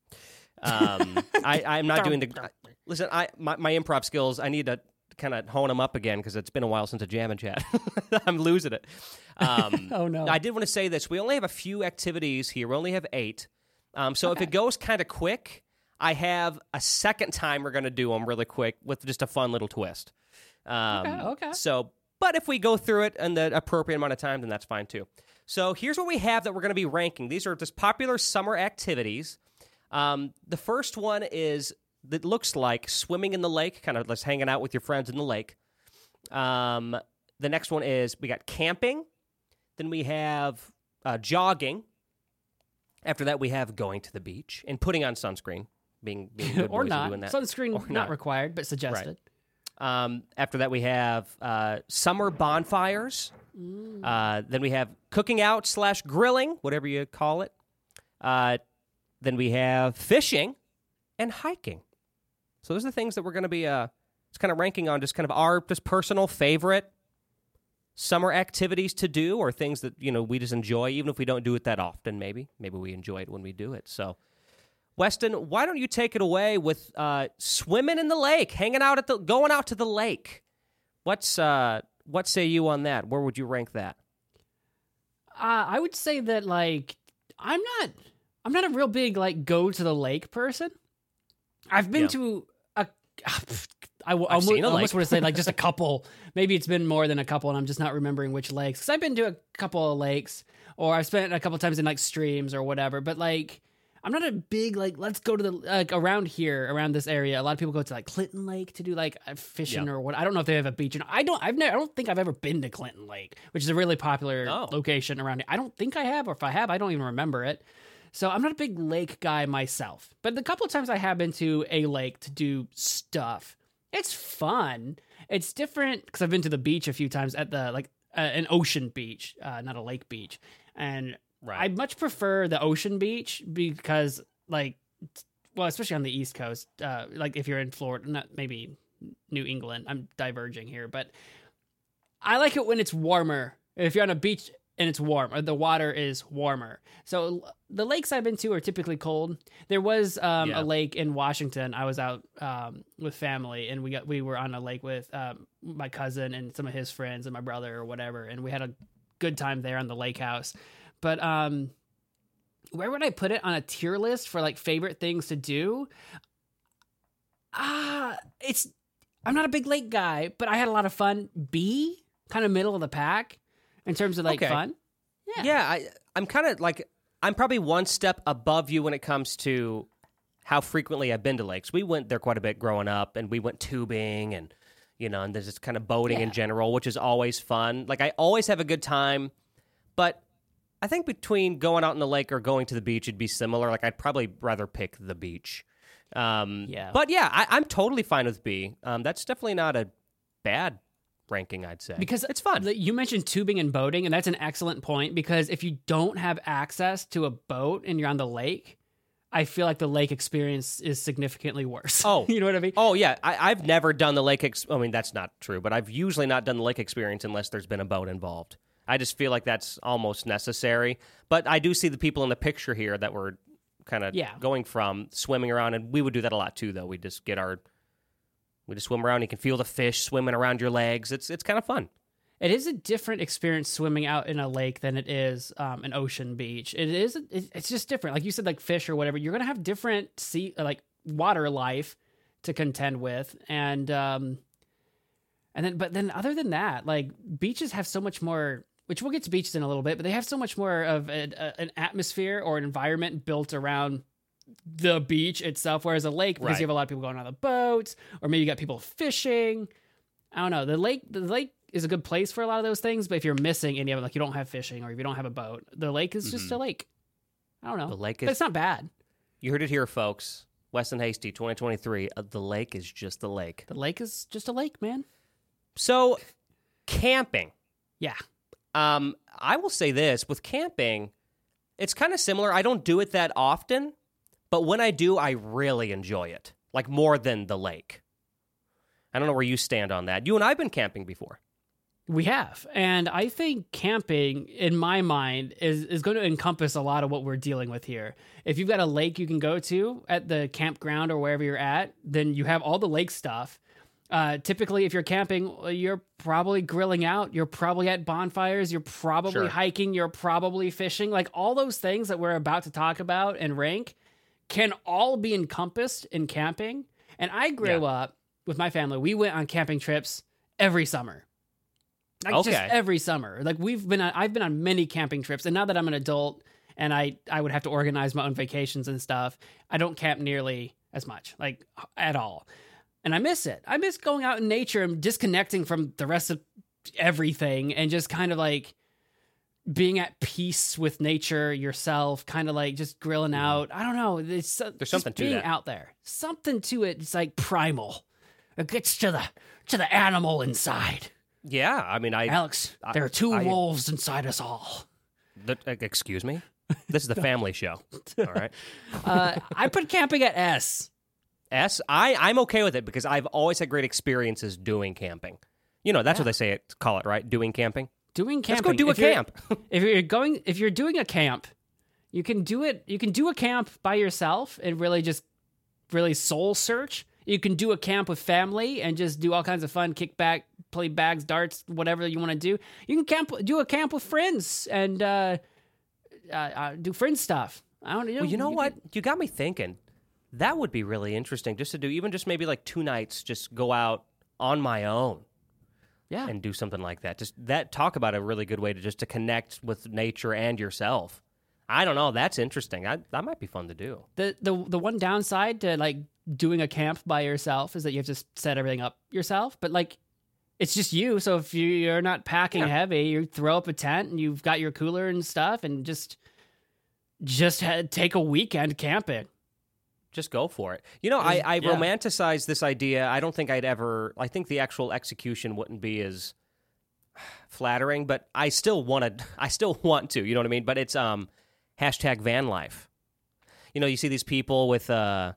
Um, I, I'm not doing the. Listen, I my, my improv skills. I need to kind of hone them up again because it's been a while since a jam and chat. (laughs) I'm losing it. Um, (laughs) Oh, no. I did want to say this. We only have a few activities here. We only have eight. Um, so if it goes kind of quick, I have a second time we're going to do them really quick with just a fun little twist. Um, Okay, okay. So, but if we go through it in the appropriate amount of time, then that's fine too. So here's what we have that we're going to be ranking. These are just popular summer activities. Um, the first one is that looks like swimming in the lake, kind of just hanging out with your friends in the lake. Um, the next one is we got camping. Then we have uh, jogging. After that, we have going to the beach and putting on sunscreen, being, being (laughs) good or not. doing that. Sunscreen Or not, not. required, but suggested. Um, after that, we have uh, summer bonfires. Uh, then we have cooking out slash grilling, whatever you call it. Uh, then we have fishing and hiking. So those are the things that we're going to be uh, just kind of ranking on, just kind of our just personal favorite summer activities to do, or things that you know we just enjoy, even if we don't do it that often. Maybe, maybe we enjoy it when we do it. So. Weston, why don't you take it away with uh, swimming in the lake, hanging out at the, going out to the lake? What's uh, what say you on that? Where would you rank that? Uh, I would say that like I'm not I'm not a real big like go to the lake person. I've been Yeah. to I w- almost, almost want to say like just a (laughs) couple. Maybe it's been more than a couple, and I'm just not remembering which lakes. Because I've been to a couple of lakes, or I've spent a couple times in like streams or whatever. But like, I'm not a big like let's go to the like around here around this area. A lot of people go to like Clinton Lake to do like fishing Yeah. or what. I don't know if they have a beach. And I don't. I've never. I don't think I've ever been to Clinton Lake, which is a really popular Oh. location around here. I don't think I have, or if I have, I don't even remember it. So I'm not a big lake guy myself. But the couple of times I have been to a lake to do stuff, it's fun. It's different because I've been to the beach a few times at the like uh, an ocean beach, uh, not a lake beach, and I much prefer the ocean beach because like well, especially on the East Coast, uh, like if you're in Florida, not maybe New England. I'm diverging here, but I like it when it's warmer. If you're on a beach and it's warm, or the water is warmer. So the lakes I've been to are typically cold. There was um, Yeah. a lake in Washington. I was out um, with family, and we got we were on a lake with um, my cousin and some of his friends and my brother or whatever, and we had a good time there on the lake house. But um, where would I put it on a tier list for like favorite things to do? Ah, it's I'm not a big lake guy, but I had a lot of fun. B, kind of middle of the pack in terms of like Okay. fun. Yeah. Yeah, I, I'm kind of like I'm probably one step above you when it comes to how frequently I've been to lakes. We went there quite a bit growing up, and we went tubing and you know, and there's just kind of boating in general, which is always fun. Like I always have a good time, but I think between going out in the lake or going to the beach, it'd be similar. Like I'd probably rather pick the beach. Um, Yeah. But yeah, I, I'm totally fine with B. Um, that's definitely not a bad ranking, I'd say, Because it's fun. You mentioned tubing and boating, and that's an excellent point because if you don't have access to a boat and you're on the lake, I feel like the lake experience is significantly worse. Oh. (laughs) you know what I mean? Oh yeah, I, I've never done the lake. Ex- I mean, that's not true, but I've usually not done the lake experience unless there's been a boat involved. I just feel like that's almost necessary. But I do see the people in the picture here that were kind of Yeah. going from swimming around, and we would do that a lot too. Though we just get our, we just swim around. You can feel the fish swimming around your legs. It's it's kind of fun. It is a different experience swimming out in a lake than it is um, an ocean beach. It is. It's just different. Like you said, like fish or whatever. You're gonna have different sea, like water life to contend with, and um, and then but then other than that, like beaches have so much more. Which we'll get to beaches in a little bit, but they have so much more of a, a, an atmosphere or an environment built around the beach itself. Whereas a lake, because Right. you have a lot of people going on the boats, or maybe you got people fishing. I don't know. The lake, the lake is a good place for a lot of those things, but if you're missing any of it, like you don't have fishing or if you don't have a boat, the lake is just a lake. I don't know. Mm-hmm. The lake but it's not bad. You heard it here, folks. Weston Hasty, 2023. Uh, the lake is just the lake. The lake is just a lake, man. So, camping. Yeah. Um, I will say this with camping, it's kind of similar. I don't do it that often, but when I do, I really enjoy it, like more than the lake. I don't know where you stand on that. You and I've been camping before. We have. And I think camping, in my mind, is, is going to encompass a lot of what we're dealing with here. If you've got a lake you can go to at the campground or wherever you're at, then you have all the lake stuff. Uh, typically, if you're camping, you're probably grilling out. You're probably at bonfires. You're probably Sure. hiking. You're probably fishing. Like all those things that we're about to talk about and rank can all be encompassed in camping. And I grew Yeah. up with my family. We went on camping trips every summer. Like just Okay. every summer. Like we've been, on, I've been on many camping trips, and now that I'm an adult and I I would have to organize my own vacations and stuff, I don't camp nearly as much, like at all, and I miss it. I miss going out in nature and disconnecting from the rest of everything, and just kind of like being at peace with nature yourself, kind of like just grilling out. I don't know. There's, Mm-hmm. There's something to being that. out there. Something to it. It's like primal. It gets to the to the animal inside. Yeah, I mean, I. Alex, I- there are two I- wolves inside us all. th- uh, excuse me. (laughs) This is the family show. All right. (laughs) Uh, I put camping at S. S. I I'm okay with it because I've always had great experiences doing camping. You know, that's what they say it call it, right? Doing camping. Doing Let's go do a If you're- camp. (laughs) if you're going, if you're doing a camp, you can do it. You can do a camp by yourself and really just really soul search. You can do a camp with family and just do all kinds of fun, kick back, play bags, darts, whatever you want to do. You can camp, do a camp with friends and uh, uh, uh, do friend stuff. I don't know. Well, you know you what? could- You got me thinking. That would be really interesting just to do, even just maybe like two nights, just go out on my own yeah. and do something like that. Just that talk about a really good way to just to connect with nature and yourself. I don't know. That's interesting. I, that might be fun to do. the the the one downside to like doing a camp by yourself is that you have to set everything up yourself. But like, it's just you. So if you, you're not packing Yeah. heavy, you throw up a tent and you've got your cooler and stuff, and just just take a weekend camping. Just go for it. You know, I, I yeah. romanticize this idea. I don't think I'd ever. I think the actual execution wouldn't be as (sighs) flattering, but I still want to. (laughs) I still want to. You know what I mean? But it's um hashtag van life. You know, you see these people with uh,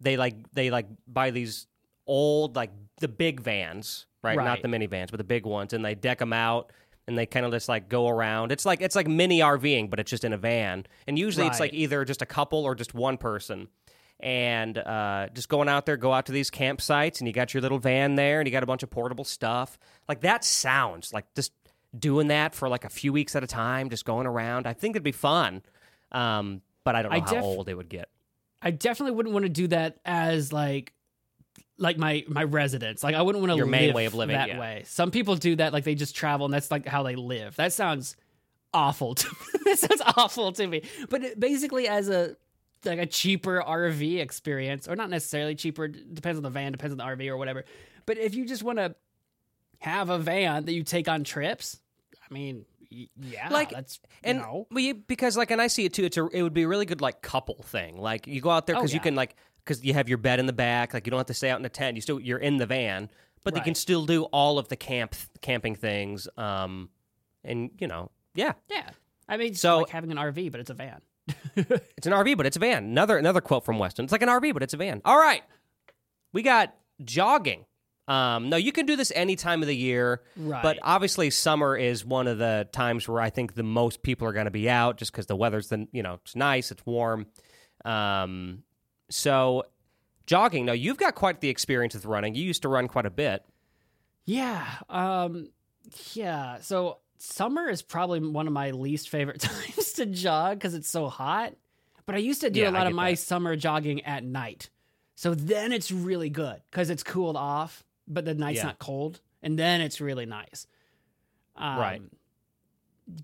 they like they like buy these old like the big vans, right? Not the minivans, but the big ones, and they deck them out. And they kind of just like go around. It's like it's like mini RVing, but it's just in a van. And usually it's like either just a couple or just one person and uh, just going out there, go out to these campsites, and you got your little van there, and you got a bunch of portable stuff. Like that sounds like just doing that for like a few weeks at a time, just going around. I think it'd be fun, um, but I don't know I how def- old it would get. I definitely wouldn't want to do that as like like my my residence. Like I wouldn't want to Your main live way of living, that yeah. way. Some people do that like they just travel and that's like how they live. That sounds awful. To (laughs) that sounds awful to me. But basically as a like a cheaper RV experience or not necessarily cheaper depends on the van, depends on the RV or whatever. But if you just want to have a van that you take on trips, I mean, yeah, Like, that's And you know. well, you, because like, and I see it too. It's a, it would be a really good like couple thing. Like you go out there Oh, because you can like because you have your bed in the back. Like you don't have to stay out in a tent. You still you're in the van, but you can still do all of the camp camping things. Um, and you know, yeah, yeah. I mean, So- so like having an RV, but it's a van. (laughs) It's an RV, but it's a van. Another another quote from Weston. It's like an RV, but it's a van. All right, we got jogging. Um, no, you can do this any time of the year, Right. but obviously summer is one of the times where I think the most people are going to be out, just because the weather's then you know it's nice, it's warm. Um, so jogging. Now you've got quite the experience with running. You used to run quite a bit. Yeah. Um yeah. So summer is probably one of my least favorite (laughs) times to jog because it's so hot. But I used to do Yeah, a lot of my that. summer jogging at night. So then it's really good because it's cooled off, but the night's Yeah. not cold. And then it's really nice. Um, Right.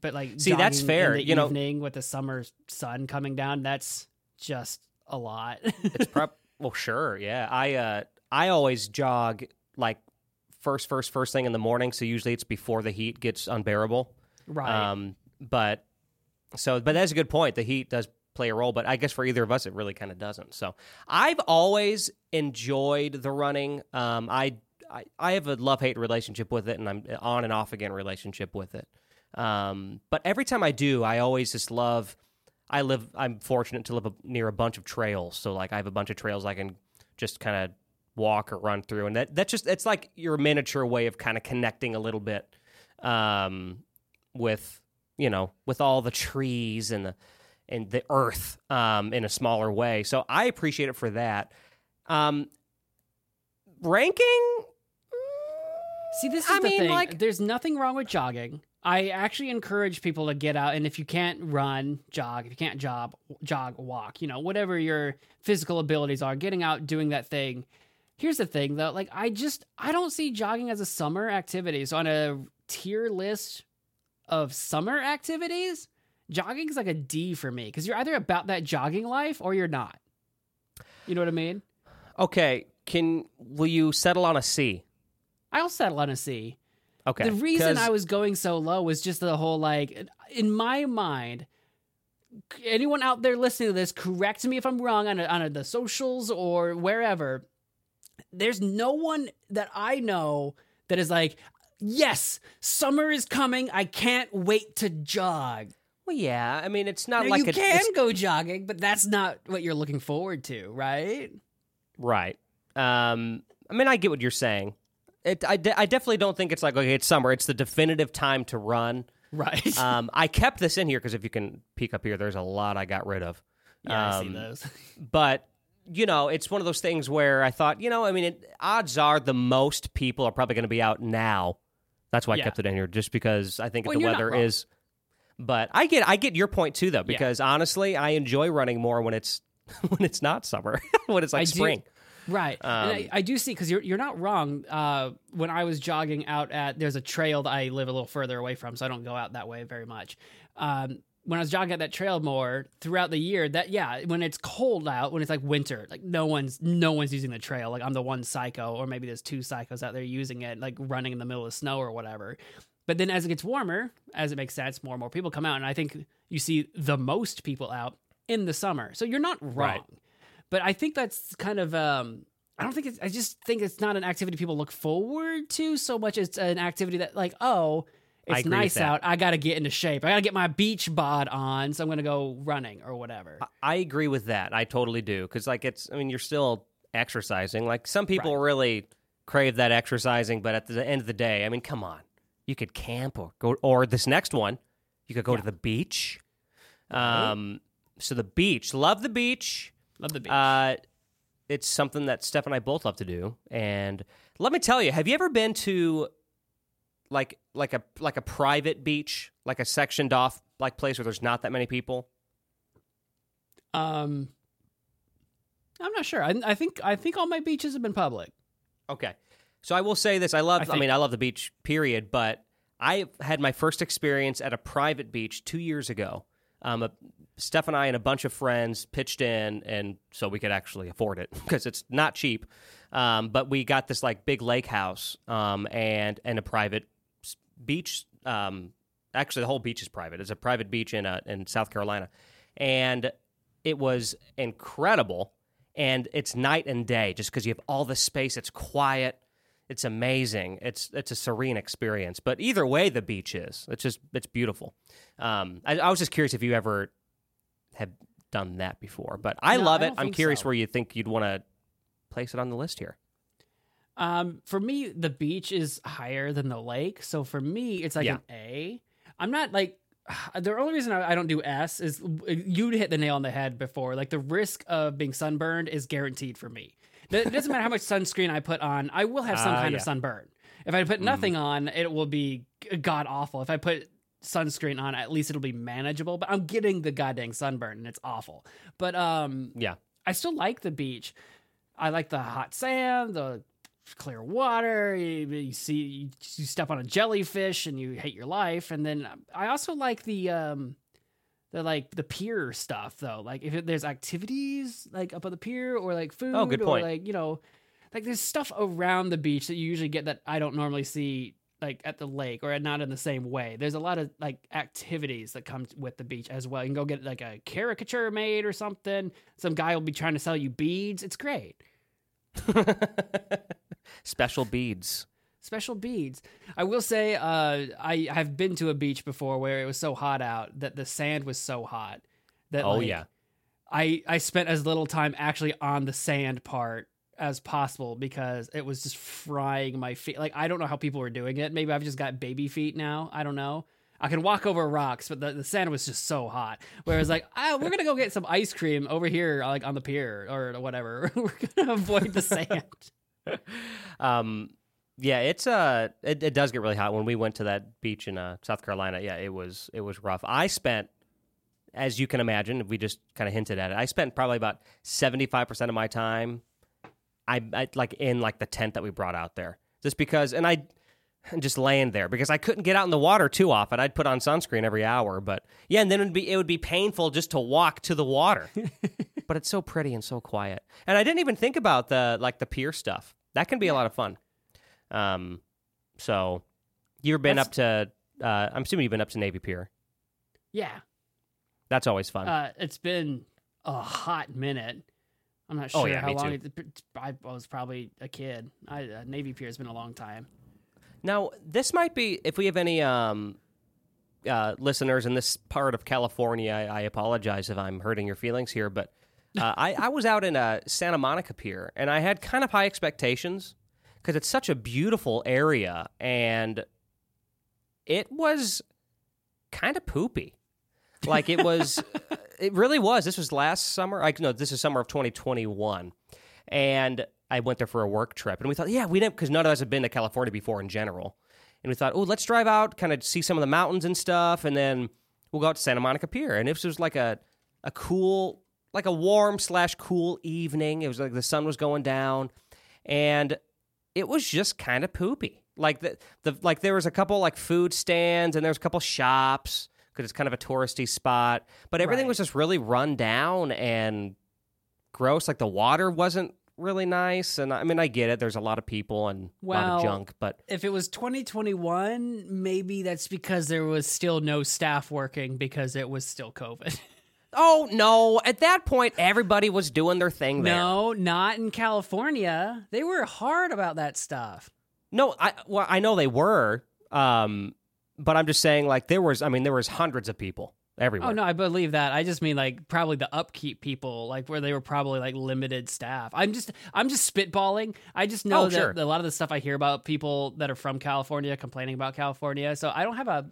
But like See, that's fair, In the you know- with the summer sun coming down, that's just a lot. It's (laughs) prep. well, sure, yeah. I uh, I always jog like first, first, first thing in the morning. So usually it's before the heat gets unbearable. right. Um, but so, but that's a good point. The heat does play a role, but I guess for either of us, it really kind of doesn't. So I've always enjoyed the running. Um, I, I, I have a love hate relationship with it, and I'm on and off again relationship with it. Um, but every time I do, I always just love. I live. I'm fortunate to live a, near a bunch of trails, so like I have a bunch of trails I can just kind of walk or run through, and that that just it's like your miniature way of kind of connecting a little bit um, with you know with all the trees and the and the earth um, in a smaller way. So I appreciate it for that. Um, ranking. See, this is I the mean, thing. like- There's nothing wrong with jogging. I actually encourage people to get out, and if you can't run, jog. If you can't jog, jog, walk. You know, whatever your physical abilities are, getting out, doing that thing. Here's the thing, though. Like, I just I don't see jogging as a summer activity. So on a tier list of summer activities, jogging is like a D for me because you're either about that jogging life or you're not. You know what I mean? Okay, can will you settle on a C? I'll settle on a C. Okay. The reason I was going so low was just the whole like in my mind. Anyone out there listening to this, correct me if I'm wrong on a, on a, the socials or wherever. There's no one that I know that is like, yes, summer is coming. I can't wait to jog. well, yeah. I mean, it's not Now, like you it's, can go jogging, but that's not what you're looking forward to, right? right. Um, I mean, I get what you're saying. It, I, de- I definitely don't think it's like okay, it's summer. It's the definitive time to run. Right. (laughs) Um, I kept this in here because if you can peek up here, there's a lot I got rid of. yeah, I see um, those. (laughs) but you know, it's one of those things where I thought, you know, I mean, it, odds are the most people are probably going to be out now. That's why I Yeah. kept it in here, just because I think Well, the weather is. But I get, I get your point too, though, because honestly, I enjoy running more when it's (laughs) when it's not summer, (laughs) when it's like I do- spring. Right. and I, Um, I do see because you're you're not wrong. Uh, when I was jogging out at there's a trail that I live a little further away from, so I don't go out that way very much. Um, when I was jogging at that trail more throughout the year, that yeah, when it's cold out, when it's like winter, like no one's no one's using the trail. Like I'm the one psycho, or maybe there's two psychos out there using it, like running in the middle of snow or whatever. But then as it gets warmer, as it makes sense, more and more people come out, and I think you see the most people out in the summer. So you're not wrong. Right. But I think that's kind of um I don't think it's I just think it's not an activity people look forward to so much as an activity that like, oh, it's nice out. I got to get into shape. I got to get my beach bod on, so I'm going to go running or whatever. I agree with that. I totally do because, like, it's. I mean, you're still exercising. Like, some people really crave that exercising, but at the end of the day, I mean, come on, you could camp or go, or this next one, you could go to the beach. Um, so the beach, love the beach. Love the beach. Uh, it's something that Steph and I both love to do. And let me tell you, have you ever been to like like a like a private beach, like a sectioned off like place where there's not that many people? um I'm not sure. I, I think I think all my beaches have been public. Okay. So I will say this: I love. I I, mean, I love the beach. Period. But I had my first experience at a private beach two years ago. Um, a, Steph and I and a bunch of friends pitched in, and so we could actually afford it (laughs) because it's not cheap. Um, but we got this like big lake house um, and and a private beach. Um, actually, the whole beach is private. It's a private beach in uh, in South Carolina, and it was incredible. And it's night and day, just because you have all the space. It's quiet. It's amazing. It's it's a serene experience. But either way, the beach is. It's just it's beautiful. Um, I, I was just curious if you ever have done that before, but I No, love I it. I'm curious so. where you think you'd want to place it on the list here. Um, for me, the beach is higher than the lake, so for me, it's like Yeah. an A. I'm not like (sighs) the only reason I, don't do S is you hit the nail on the head before. Like the risk of being sunburned is guaranteed for me. It doesn't matter how much sunscreen I put on, I will have some Ah, kind yeah. of sunburn. If I put Mm-hmm. nothing on, it will be god awful. If I put sunscreen on, at least it'll be manageable. But I'm getting the goddamn sunburn, and it's awful. But um, Yeah. I still like the beach. I like the hot sand, the clear water. You, you see, you, you step on a jellyfish and you hate your life. And then I also like the um, the like the pier stuff though. Like if there's activities like up on the pier or like food Oh, good or point. like you know, like there's stuff around the beach that you usually get that I don't normally see like at the lake or not in the same way. There's a lot of like activities that come with the beach as well. You can go get like a caricature made or something. Some guy will be trying to sell you beads. It's great. (laughs) Special beads. Special beads. I will say, uh, I have been to a beach before where it was so hot out that the sand was so hot that Oh like, yeah. I I spent as little time actually on the sand part as possible because it was just frying my feet. Like I don't know how people were doing it. Maybe I've just got baby feet now. I don't know. I can walk over rocks, but the, the sand was just so hot. Whereas like, (laughs) ah, we're gonna go get some ice cream over here, like on the pier or whatever. (laughs) we're gonna avoid the (laughs) sand. (laughs) Um, yeah, it's uh, it, it does get really hot. When we went to that beach in uh, South Carolina, yeah, it was it was rough. I spent, as you can imagine, we just kind of hinted at it. I spent probably about seventy five percent of my time, I, I like in like the tent that we brought out there, just because. And I, (laughs) just laying there because I couldn't get out in the water too often. I'd put on sunscreen every hour, but yeah, and then it'd be it would be painful just to walk to the water. (laughs) but it's so pretty and so quiet. And I didn't even think about the like the pier stuff. That can be a lot of fun. Um, so you've been That's- up to? Uh, I'm assuming you've been up to Navy Pier. Yeah. That's always fun. Uh, it's been a hot minute. I'm not sure Oh, yeah, how long. It, I was probably a kid. I, uh, Navy Pier has been a long time. Now, this might be if we have any um, uh, listeners in this part of California. I, I apologize if I'm hurting your feelings here, but uh, I, I was out in uh, Santa Monica Pier, and I had kind of high expectations because it's such a beautiful area, and it was kind of poopy. Like it was, (laughs) it really was. This was last summer. I no, this is summer of 2021, and I went there for a work trip, and we thought, yeah, we didn't because none of us have been to California before in general, and we thought, oh, let's drive out, kind of see some of the mountains and stuff, and then we'll go out to Santa Monica Pier, and it was like a a cool, like a warm slash cool evening. It was like the sun was going down, and it was just kind of poopy. Like the the like there was a couple like food stands and there was a couple shops because it's kind of a touristy spot, but everything Right. was just really run down and gross. Like the water wasn't really nice, and I mean I get it. There's a lot of people and a lot of junk, but If it was 2021, maybe that's because there was still no staff working because it was still COVID. (laughs) oh no! At that point, everybody was doing their thing there. no, not in California. They were hard about that stuff. No, I well, I know they were, um, but I'm just saying, like there was. I mean, there was hundreds of people everywhere. Oh no, I believe that. I just mean like probably the upkeep people, like where they were probably like limited staff. I'm just I'm just spitballing. I just know Oh, that sure. a lot of the stuff I hear about people that are from California complaining about California. So I don't have a.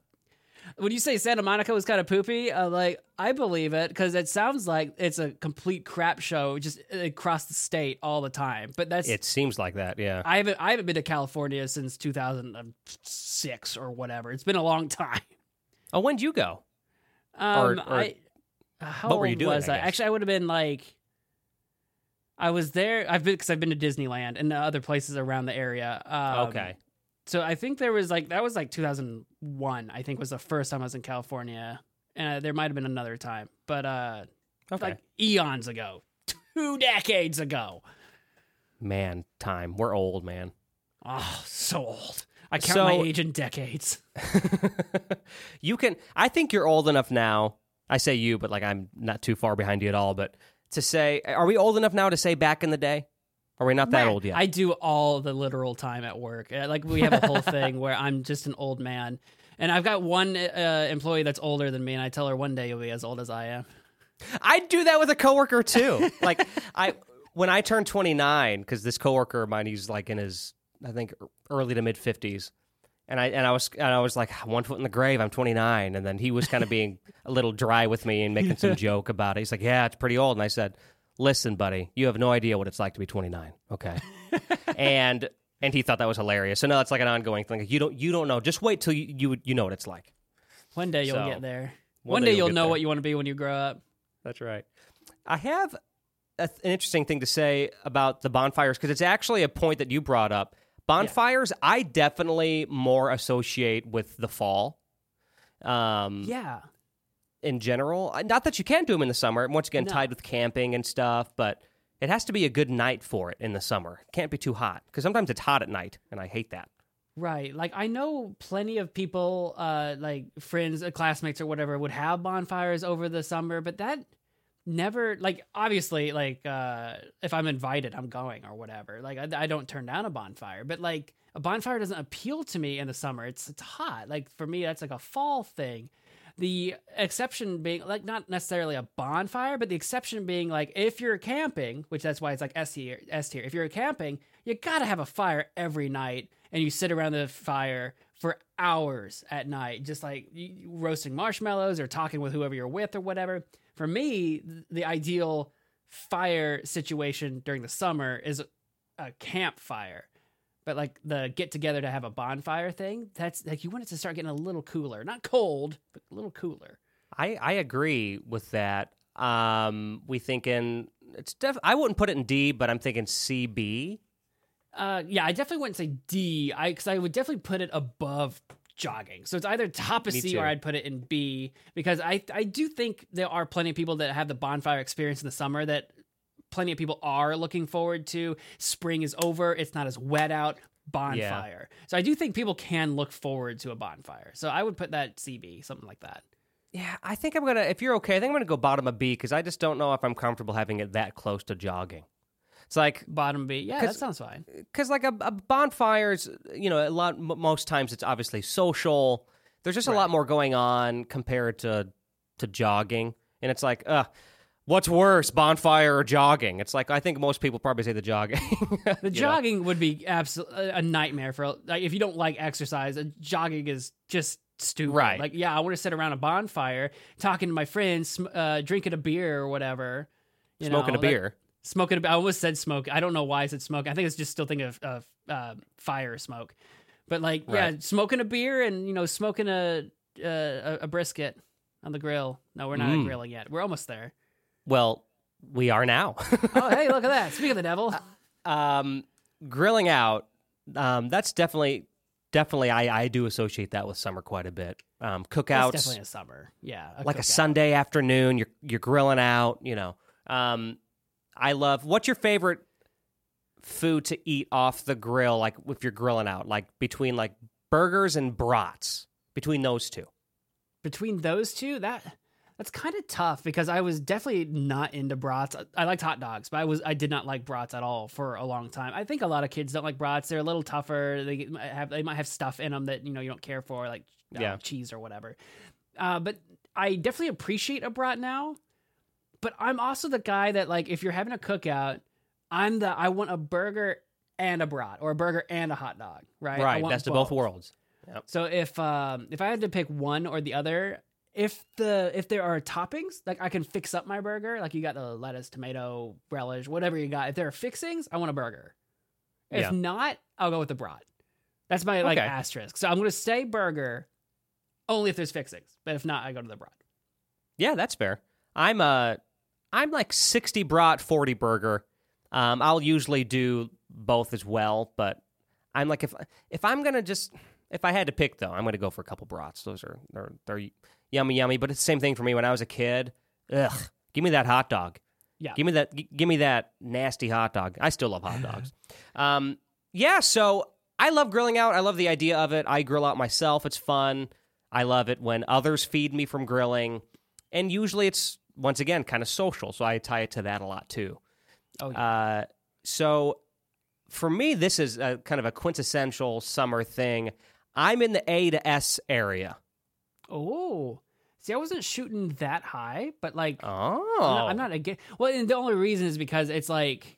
When you say Santa Monica was kind of poopy, uh, like I believe it because it sounds like it's a complete crap show just across the state all the time. But that's It seems like that, yeah. I haven't I haven't been to California since 2006 or whatever. It's been a long time. Oh, when'd you go? Um, or- I how what were you old doing, Was I I, actually I would have been like I was there. I've been because I've been to Disneyland and other places around the area. Um, okay. So I think there was like that was like 2001. I think was the first time I was in California, and uh, there might have been another time, but uh, Okay. like eons ago, (laughs) two decades ago. man, time. We're old, man. Oh, so old. I count So- my age in decades. (laughs) you can I think you're old enough now. I say you, but like I'm not too far behind you at all, but to say are we old enough now to say back in the day? Are we not that old yet? I do all the literal time at work. Uh, Like we have a whole thing where I'm just an old man, and I've got one uh, employee that's older than me, and I tell her one day you'll be as old as I am. I do that with a coworker too. (laughs) like I when I turned 29 cuz this coworker of mine he's like in his I think early to mid 50s. And I and I was and I was like one foot in the grave. I'm 29 and then he was kind of being a little dry with me and making some (laughs) joke about it. He's like, "Yeah, it's pretty old." And I said, "Listen, buddy, you have no idea what it's like to be 29." Okay. (laughs) and and he thought that was hilarious. So now it's like an ongoing thing. Like, you don't you don't know. Just wait till you you, you know what it's like. One day you'll So, get there. one One, day day, you'll you'll know there. what you want to be when you grow up. That's right. I have a, an interesting thing to say about the bonfires because it's actually a point that you brought up. Bonfires, I definitely more associate with the fall. Um, Yeah. In general, Uh, not that you can't do them in the summer. Once again, No. tied with camping and stuff, but it has to be a good night for it in the summer. It can't be too hot because sometimes it's hot at night, and I hate that. Right. Like I know plenty of people, uh, like friends, uh, classmates, or whatever, would have bonfires over the summer, but that never like obviously like uh if i'm invited i'm going or whatever like I, I don't turn down a bonfire but like a bonfire doesn't appeal to me in the summer it's it's hot like for me that's like a fall thing the exception being like not necessarily a bonfire but the exception being like if you're camping which that's why it's like s tier s tier. If you're camping you gotta have a fire every night and you sit around the fire for hours at night just like roasting marshmallows or talking with whoever you're with or whatever. For me the ideal fire situation during the summer is a campfire but like the get together to have a bonfire thing that's like you want it to start getting a little cooler not cold but a little cooler I, I agree with that. Um, we thinking it's def- I wouldn't put it in D, but I'm thinking CB Uh, yeah, I definitely wouldn't say D. I because I would definitely put it above jogging. So it's either top of Me C too. or I'd put it in B because I I do think there are plenty of people that have the bonfire experience in the summer that plenty of people are looking forward to. Spring is over; it's not as wet out. Bonfire. So I do think people can look forward to a bonfire. So I would put that CB, something like that. Yeah, I think I'm gonna. If you're okay, I think I'm gonna go bottom of B because I just don't know if I'm comfortable having it that close to jogging. It's like Bottom B. Yeah, that sounds fine. because like a, a bonfires, you know, a lot m- most times it's obviously social. There's just a lot more going on compared to to jogging, and it's like, uh, what's worse, bonfire or jogging? It's like I think most people probably say the jogging. (laughs) The You know? jogging would be absolutely a nightmare for like if you don't like exercise. uh, Jogging is just stupid. Right. Like, yeah, I want to sit around a bonfire talking to my friends, uh, drinking a beer or whatever. You smoking know, a that- beer. smoking. A, I almost said smoke. I don't know why I said smoke. I think it's just still thinking of, of uh, fire smoke. But like, yeah, smoking a beer and you know, smoking a a, a brisket on the grill. No, we're not Mm. grilling yet. We're almost there. Well, we are now. (laughs) oh, hey, look at that. Speak of the devil. um, grilling out. Um, that's definitely, definitely. I I do associate that with summer quite a bit. Um, That's cookouts. definitely a summer. Yeah, like a. Sunday afternoon. You're you're grilling out. You know, um, I love. What's your favorite food to eat off the grill? Like if you're grilling out, like between like burgers and brats. Between those two, between those two, that that's kind of tough because I was definitely not into brats. I, liked hot dogs, but I was I did not like brats at all for a long time. I think a lot of kids don't like brats. They're a little tougher. They might have they might have stuff in them that you know you don't care for, like Yeah. know, cheese or whatever. Uh, but I definitely appreciate a brat now. But I'm also the guy that like if you're having a cookout, I'm the I want a burger and a brat or a burger and a hot dog. Right. I right? Best of both worlds. so if um if I had to pick one or the other, if the if there are toppings, like I can fix up my burger, like you got the lettuce, tomato, relish, whatever you got. If there are fixings, I want a burger. If Yeah. not, I'll go with the brat. That's my like Okay. asterisk. So I'm gonna say burger only if there's fixings. But if not, I go to the brat. Yeah, that's fair. I'm uh I'm like 60 brat, 40 burger. Um, I'll usually do both as well, but I'm like if if I'm gonna just if I had to pick though, I'm gonna go for a couple brats. Those are they're they're yummy, yummy. But it's the same thing for me when I was a kid. Ugh, give me that hot dog. Yeah. Give me that. g- Give me that nasty hot dog. I still love hot dogs. (laughs) um, yeah. So I love grilling out. I love the idea of it. I grill out myself. It's fun. I love it when others feed me from grilling, and usually it's once again kind of social. So I tie it to that a lot too. Oh yeah. Uh, so for me, this is a, kind of a quintessential summer thing. I'm in the A to S area. Oh. See, I wasn't shooting that high, but like Oh, I'm not, I'm not against. Well, and the only reason is because it's like,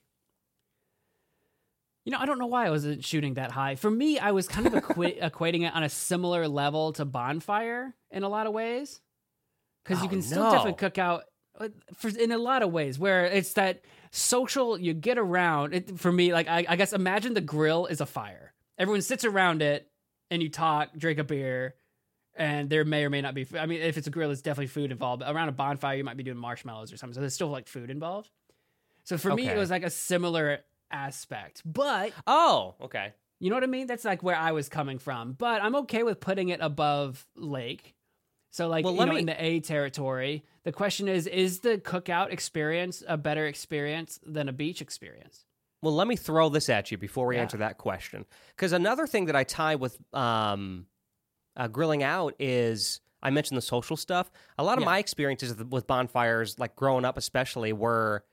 you know, I don't know why I wasn't shooting that high. For me, I was kind of equi- (laughs) equating it on a similar level to Bonfire in a lot of ways, because you Oh, can still no. definitely cook out uh, for in a lot of ways where it's that social. You get around. It, for me, like I, I guess imagine the grill is a fire. Everyone sits around it, and you talk, drink a beer, and there may or may not be. I mean, if it's a grill, it's definitely food involved. But around a bonfire, you might be doing marshmallows or something. So there's still like food involved. So for me, it was like a similar aspect. But oh, okay. you know what I mean? That's like where I was coming from. But I'm okay with putting it above lake. So like Well, you know, me- in the A territory, the question is: Is the cookout experience a better experience than a beach experience? Well, let me throw this at you before we Yeah. answer that question. Because another thing that I tie with um, uh, grilling out is I mentioned the social stuff. A lot of Yeah. my experiences with- bonfires, like growing up especially, were,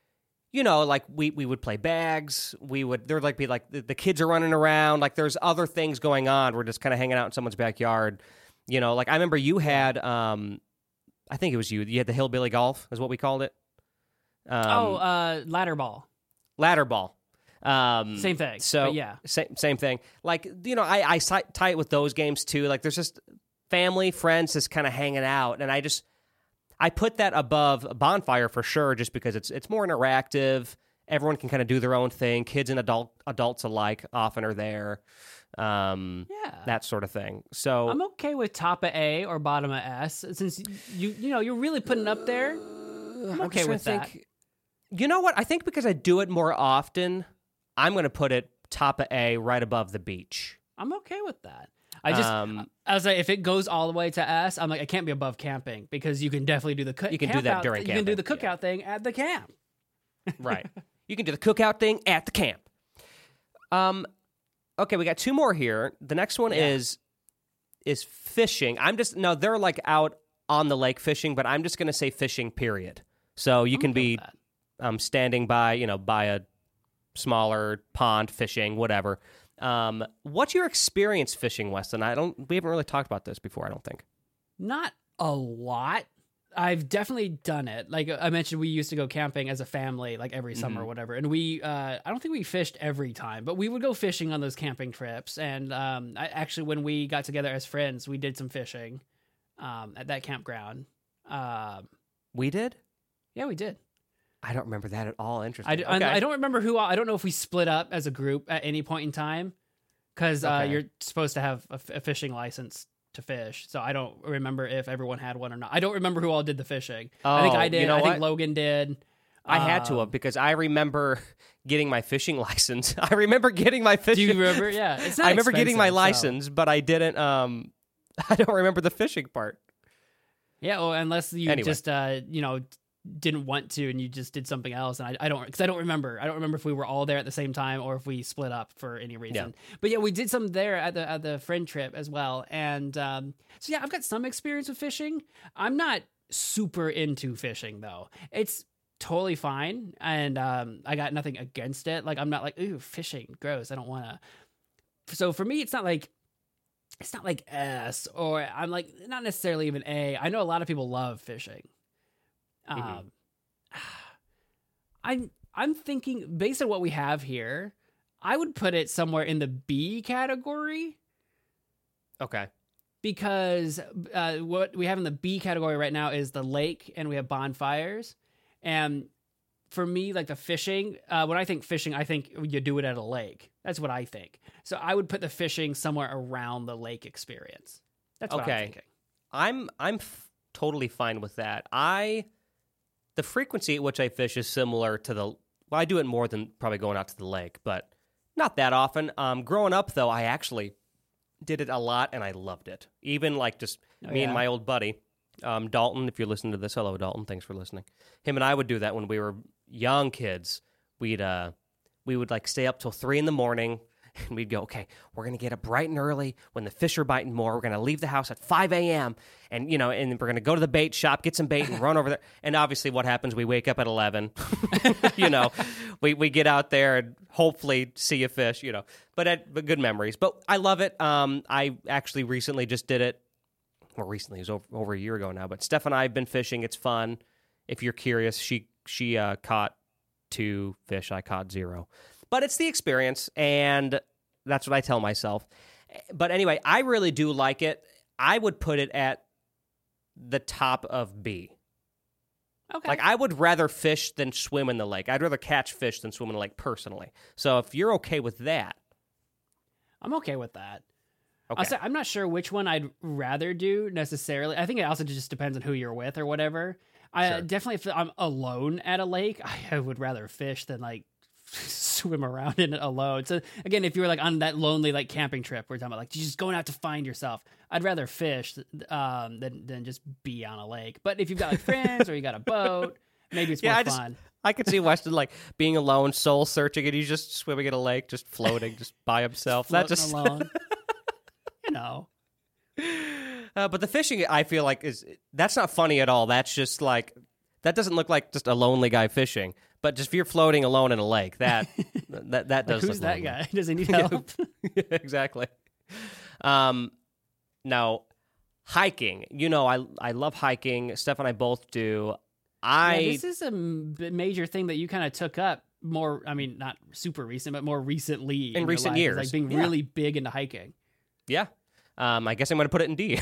you know, like we, we would play bags. We would, there'd like be like the, the kids are running around. Like there's other things going on. We're just kind of hanging out in someone's backyard. You know, like I remember you had, um, I think it was you, you had the hillbilly golf, is what we called it. Um, oh, uh, ladder ball, ladder ball. Um, same thing. so yeah, same same thing. Like you know, I I tie it with those games too. Like there's just family, friends, just kind of hanging out, and I just I put that above bonfire for sure, just because it's it's more interactive. Everyone can kind of do their own thing. Kids and adult adults alike often are there. Um, yeah. that sort of thing. So I'm okay with top of A or bottom of S since you you know you're really putting it up there. I'm okay just with that. think- You know what? I think because I do it more often, I'm going to put it top of A, right above the beach. I'm okay with that. I just, Um, I was like, if it goes all the way to S, I'm like, I can't be above camping because you can definitely do the cook. You can do that out- during You can do the camping, yeah. cookout thing at the camp. (laughs) Right. you can do the cookout thing at the camp. Um, okay, we got two more here. The next one Yeah. is is fishing. I'm just no, they're like out on the lake fishing, but I'm just gonna say fishing. Period. So you I'm can be um, standing by, you know, by a smaller pond fishing, whatever. Um, what's your experience fishing, Weston? I don't. We haven't really talked about this before. I don't think. Not a lot. I've definitely done it. Like I mentioned, we used to go camping as a family, like every summer or whatever. And we, uh, I don't think we fished every time, but we would go fishing on those camping trips. And um, I, actually, when we got together as friends, we did some fishing um, at that campground. Um, We did. yeah, we did. I don't remember that at all. Interesting. I, d- okay. I, don't remember who. I don't know if we split up as a group at any point in time because uh, Okay. you're supposed to have a, f- a fishing license to fish. So I don't remember if everyone had one or not. I don't remember who all did the fishing. I think Oh, I you did. know I think what? Logan did. I had to Um, have because I remember (laughs) getting my fishing (laughs) license. I remember getting my fishing. Do you remember? Yeah, it's (laughs) not. I remember getting my expensive, so- license, but I didn't. Um, I don't remember the fishing part. Yeah, well, unless you Anyway. just uh, you know didn't want to and you just did something else, and I, I don't because I don't remember. I don't remember if we were all there at the same time or if we split up for any reason. But yeah, we did some there at the at the friend trip as well, and um, so yeah, I've got some experience with fishing. I'm not super into fishing though. It's totally fine, and um, I got nothing against it. Like I'm not like ooh fishing, gross. I don't want to. So for me, it's not like it's not like S or I'm like not necessarily even A. I know a lot of people love fishing. Um, Mhm. (sighs) I'm I'm thinking based on what we have here, I would put it somewhere in the B category Okay. because uh, what we have in the B category right now is the lake and we have bonfires. And for me, like the fishing, uh, when I think fishing, I think you do it at a lake. That's what I think. So I would put the fishing somewhere around the lake experience. That's what Okay. I'm thinking. I'm I'm f- totally fine with that. I the frequency at which I fish is similar to the. Well, I do it more than probably going out to the lake, but not that often. Um, growing up though, I actually did it a lot and I loved it. Even like just Oh, me and my old buddy, um, Dalton. If you're listening to this, hello Dalton. Thanks for listening. Him and I would do that when we were young kids. We'd uh, we would like stay up till three in the morning. And we'd go, okay, we're gonna get up bright and early when the fish are biting more. We're gonna leave the house at five a.m. and you know, and we're gonna go to the bait shop, get some bait, and run over there. (laughs) And obviously, what happens? We wake up at eleven. (laughs) you know, we we get out there and hopefully see a fish. You know, but at, but good memories. But I love it. Um, I actually recently just did it. Well, recently it was over, over a year ago now. But Steph and I have been fishing. It's fun. If you're curious, she she uh, caught two fish. I caught zero. But it's the experience, and that's what I tell myself. But anyway, I really do like it. I would put it at the top of B. Okay. Like I would rather fish than swim in the lake. I'd rather catch fish than swim in the lake personally. So if you're okay with that, I'm okay with that. okay. I'm not sure which one I'd rather do necessarily. I think it also just depends on who you're with or whatever. I Sure. definitely, if I'm alone at a lake, (laughs) I would rather fish than like swim around in it alone. So again, if you were like on that lonely like camping trip, we're talking about like just going out to find yourself. I'd rather fish um, than than just be on a lake. But if you've got like friends or you got a boat, maybe it's Yeah, more I just- fun. I could see Weston like being alone, soul searching, and he's just swimming in a lake, just floating, just by himself. That Floating just alone. (laughs) you know. Uh, but the fishing, I feel like is that's not funny at all. That's just like that doesn't look like just a lonely guy fishing. But just if you're floating alone in a lake, that (laughs) that that Like, does. who's look that lonely. guy? (laughs) Does he need (laughs) help? Yeah, exactly. Um, now hiking. You know, I I love hiking. Steph and I both do. I Yeah, this is a major thing that you kind of took up more. I mean, not super recent, but more recently In your recent life, years, like being yeah. really big into hiking. yeah. Um, I guess I'm going to put it in D.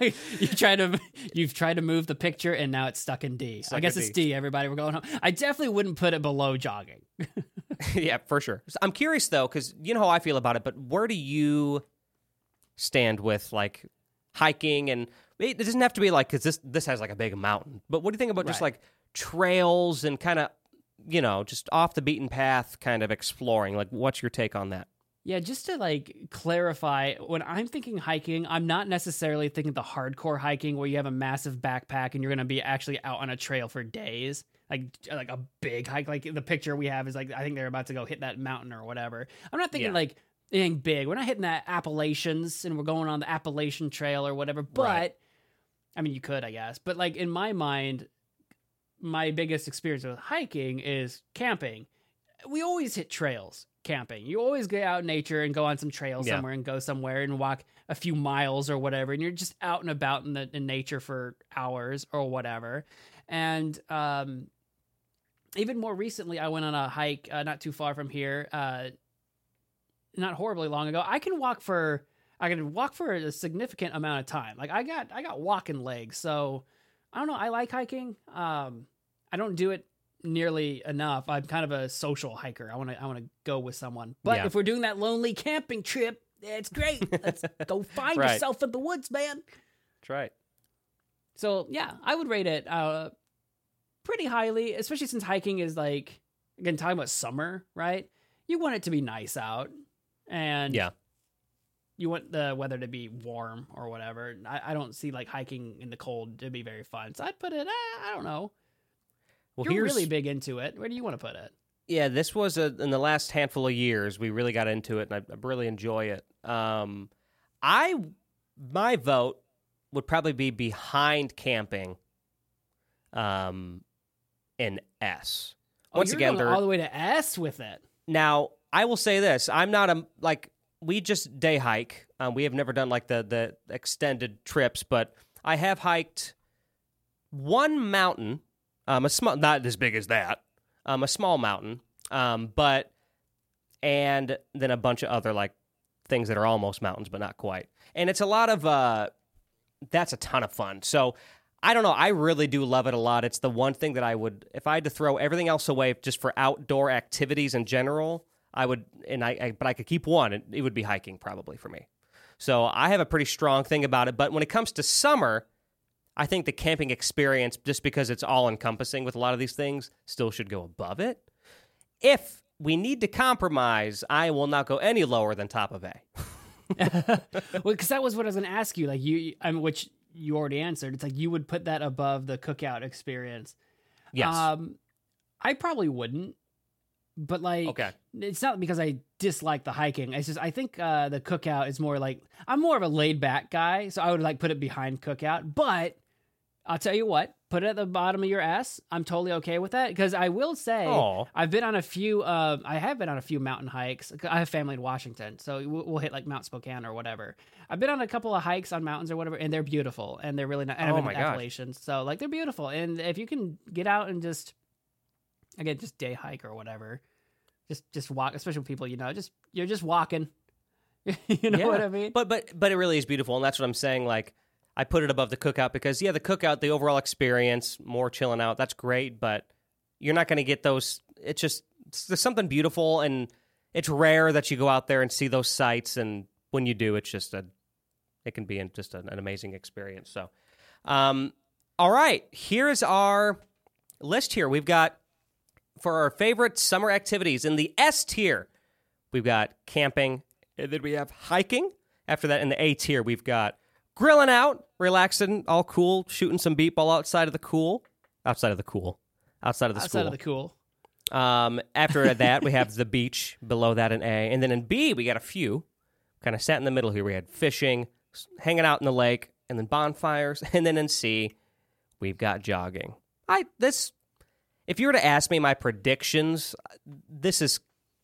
(laughs) you try to you've tried to move the picture, and now it's stuck in D. Stuck I guess it's D. D. Everybody, we're going home. I definitely wouldn't put it below jogging. (laughs) yeah, for sure. So I'm curious though, because you know how I feel about it. But where do you stand with like hiking? And it doesn't have to be like because this this has like a big mountain. But what do you think about just like trails and kind of you know, just off the beaten path kind of exploring. Like, what's your take on that? Yeah, just to like clarify, when I'm thinking hiking, I'm not necessarily thinking the hardcore hiking where you have a massive backpack and you're going to be actually out on a trail for days. Like like a big hike like the picture we have is like I think they're about to go hit that mountain or whatever. I'm not thinking Yeah. like anything big. We're not hitting that Appalachians and we're going on the Appalachian Trail or whatever. But Right. I mean, you could, I guess. But like in my mind, my biggest experience with hiking is camping. We always hit trails camping. You always get out in nature and go on some trail Yeah. somewhere and go somewhere and walk a few miles or whatever. And you're just out and about in the in nature for hours or whatever. And um, even more recently, I went on a hike uh, not too far from here, uh, not horribly long ago. I can walk for I can walk for a significant amount of time. Like I got I got walking legs, so I don't know. I like hiking. Um, I don't do it nearly enough. I'm kind of a social hiker. I want to I want to go with someone. But Yeah. if we're doing that lonely camping trip, it's great. Let's (laughs) go find Right. yourself in the woods, man. That's right. So yeah, I would rate it uh pretty highly, especially since hiking is like again talking about summer, right? You want it to be nice out, and Yeah. you want the weather to be warm or whatever. I, I don't see like hiking in the cold to be very fun. So I'd put it. Uh, I don't know. Well, You're here's really big into it. Where do you want to put it? yeah. This was a, in the last handful of years we really got into it, and I, I really enjoy it. Um, I my vote would probably be behind camping. Um, in S. Once oh, you're again, going all the way to S with it. Now, I will say this: I'm not a like we just day hike. Um, we have never done like the the extended trips, but I have hiked one mountain, um, a small, not as big as that, um, a small mountain, um, but and then a bunch of other like things that are almost mountains but not quite. And it's a lot of uh, that's a ton of fun. So. I don't know. I really do love it a lot. It's the one thing that I would, if I had to throw everything else away just for outdoor activities in general, I would, and I, I but I could keep one. It, it would be hiking probably for me. So I have a pretty strong thing about it. But when it comes to summer, I think the camping experience, just because it's all encompassing with a lot of these things, still should go above it. If we need to compromise, I will not go any lower than top of A. (laughs) well, because that was what I was going to ask you. Like you, I mean, which you already answered. It's like you would put that above the cookout experience. Yes. Um, I probably wouldn't, but like, Okay. it's not because I dislike the hiking. It's just I think uh, the cookout is more like I'm more of a laid back guy, so I would like put it behind cookout. But I'll tell you what, put it at the bottom of your ass. I'm totally okay with that because I will say Aw. I've been on a few. Uh, I have been on a few mountain hikes. I have family in Washington, so we'll, we'll hit like Mount Spokane or whatever. I've been on a couple of hikes on mountains or whatever, and they're beautiful and they're really nice. And I've Oh been my. Appalachians, so like they're beautiful. And if you can get out and just again just day hike or whatever, just just walk, especially with people you know, just you're just walking. (laughs) you know Yeah. what I mean? But but but it really is beautiful, and that's what I'm saying. Like I put it above the cookout because yeah, the cookout, the overall experience, more chilling out, that's great. But you're not going to get those. It's just it's, there's something beautiful, and it's rare that you go out there and see those sights. And when you do, it's just a it can be just an, an amazing experience. So, um, all right, here's our list. Here we've got for our favorite summer activities in the S tier. We've got camping, and then we have hiking. After that, in the A tier, we've got grilling out, relaxing, all cool, shooting some beat ball outside of the cool, outside of the cool, outside of the Outside school. of the cool. Um, after that, we have (laughs) the beach below that in A, and then in B, we got a few. Kind of sat in the middle here. We had fishing, hanging out in the lake, and then bonfires, (laughs) and then in C, we've got jogging. I this, if you were to ask me my predictions, this is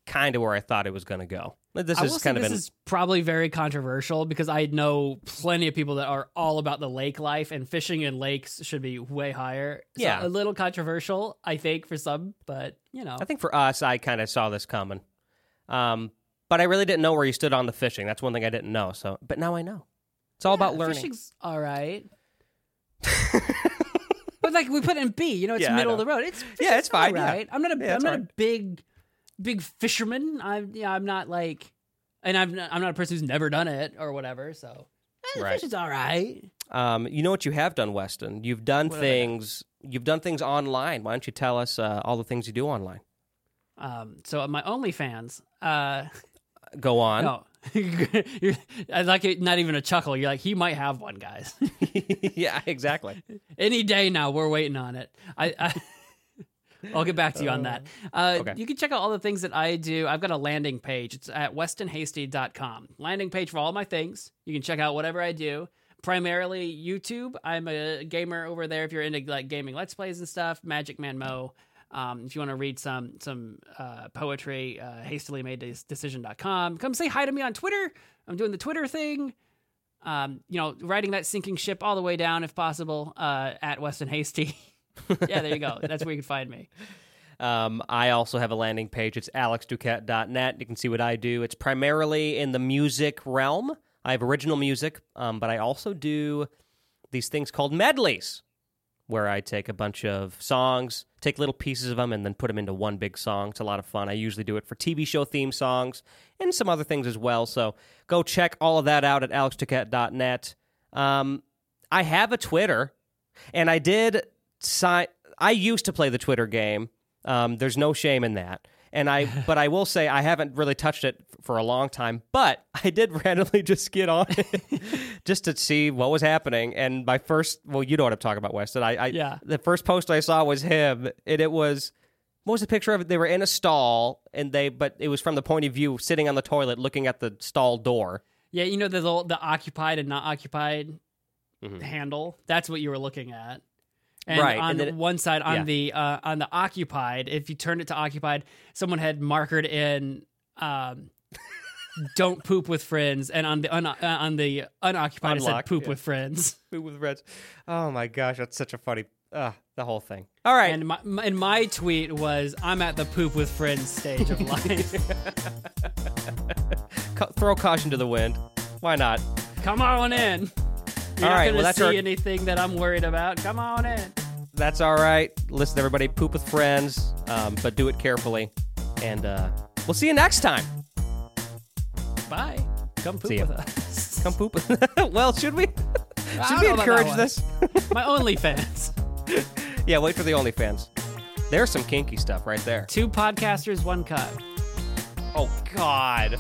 kind of where I thought it was going to go. This I is kind of this an is probably very controversial because I know plenty of people that are all about the lake life and fishing in lakes should be way higher. So Yeah. a little controversial, I think, for some, but you know, I think for us, I kind of saw this coming. Um, but I really didn't know where you stood on the fishing. That's one thing I didn't know. So, but now I know. It's all about learning. Fishing's all right. (laughs) but like we put in B, you know, it's Yeah, middle of the road. It's Yeah, it's fine, All yeah. right. I'm not a Yeah, am not a big big fisherman. I'm yeah, I'm not like and I'm not, I'm not a person who's never done it or whatever. So the Right. fish is all right. Um, you know what you have done, Weston? You've done What have I done? things. You've done things online. Why don't you tell us uh, all the things you do online? Um, so my OnlyFans, uh, (laughs) Go on. no, (laughs) You're, I like it. Not even a chuckle. You're like, he might have one, guys. (laughs) yeah, exactly. Any day now, we're waiting on it. I, I I'll get back to you on that. Uh, okay. You can check out all the things that I do. I've got a landing page. It's at westonhasty.com. Landing page for all my things. You can check out whatever I do. Primarily YouTube. I'm a gamer over there. If you're into like gaming let's plays and stuff, Magic Man Mo. Um, if you want to read some some uh, poetry, uh, hastily made decision.com. Come say hi to me on Twitter. I'm doing the Twitter thing. Um, you know, riding that sinking ship all the way down if possible uh, at Weston Hasty. (laughs) (laughs) yeah, there you go. That's where you can find me. Um, I also have a landing page. It's alexduquette.net. You can see what I do. It's primarily in the music realm. I have original music, um, but I also do these things called medleys, where I take a bunch of songs, take little pieces of them, and then put them into one big song. It's a lot of fun. I usually do it for TV show theme songs and some other things as well. So go check all of that out at alexduquette.net. Um, I have a Twitter, and I did sign. I used to play the Twitter game. Um, there's no shame in that. And I, (laughs) but I will say I haven't really touched it for a long time. But (laughs) I did randomly (laughs) just get on it just to see what was happening. And my first, well, you know what I'm talking about, Weston. I, I Yeah. The first post I saw was him, and it was what was the picture of it? They were in a stall, and they, but it was from the point of view sitting on the toilet, looking at the stall door. Yeah, you know the the, the occupied and not occupied Mhm. handle. That's what you were looking at. And Right, on and then one side, on yeah. the uh, on the occupied, if you turned it to occupied, someone had markered in um, (laughs) "Don't poop with friends," and on the un- uh, on the unoccupied, it said "Poop yeah. with friends." (laughs) Food with Reds. Oh my gosh, that's such a funny, uh, the whole thing. All right. And my, my and my tweet was, "I'm at the poop with friends stage of (laughs) life. Throw caution to the wind. Why not? Come on in." You're All not well, that's see our- anything that I'm worried about. Come on in. That's all right. Listen, everybody, poop with friends, um, but do it carefully. And uh, we'll see you next time. Bye. Come poop with us. (laughs) Come poop. (laughs) well, should we? Should we encourage this? (laughs) My OnlyFans. yeah, wait for the OnlyFans. There's some kinky stuff right there. Two podcasters, one cut. Oh God.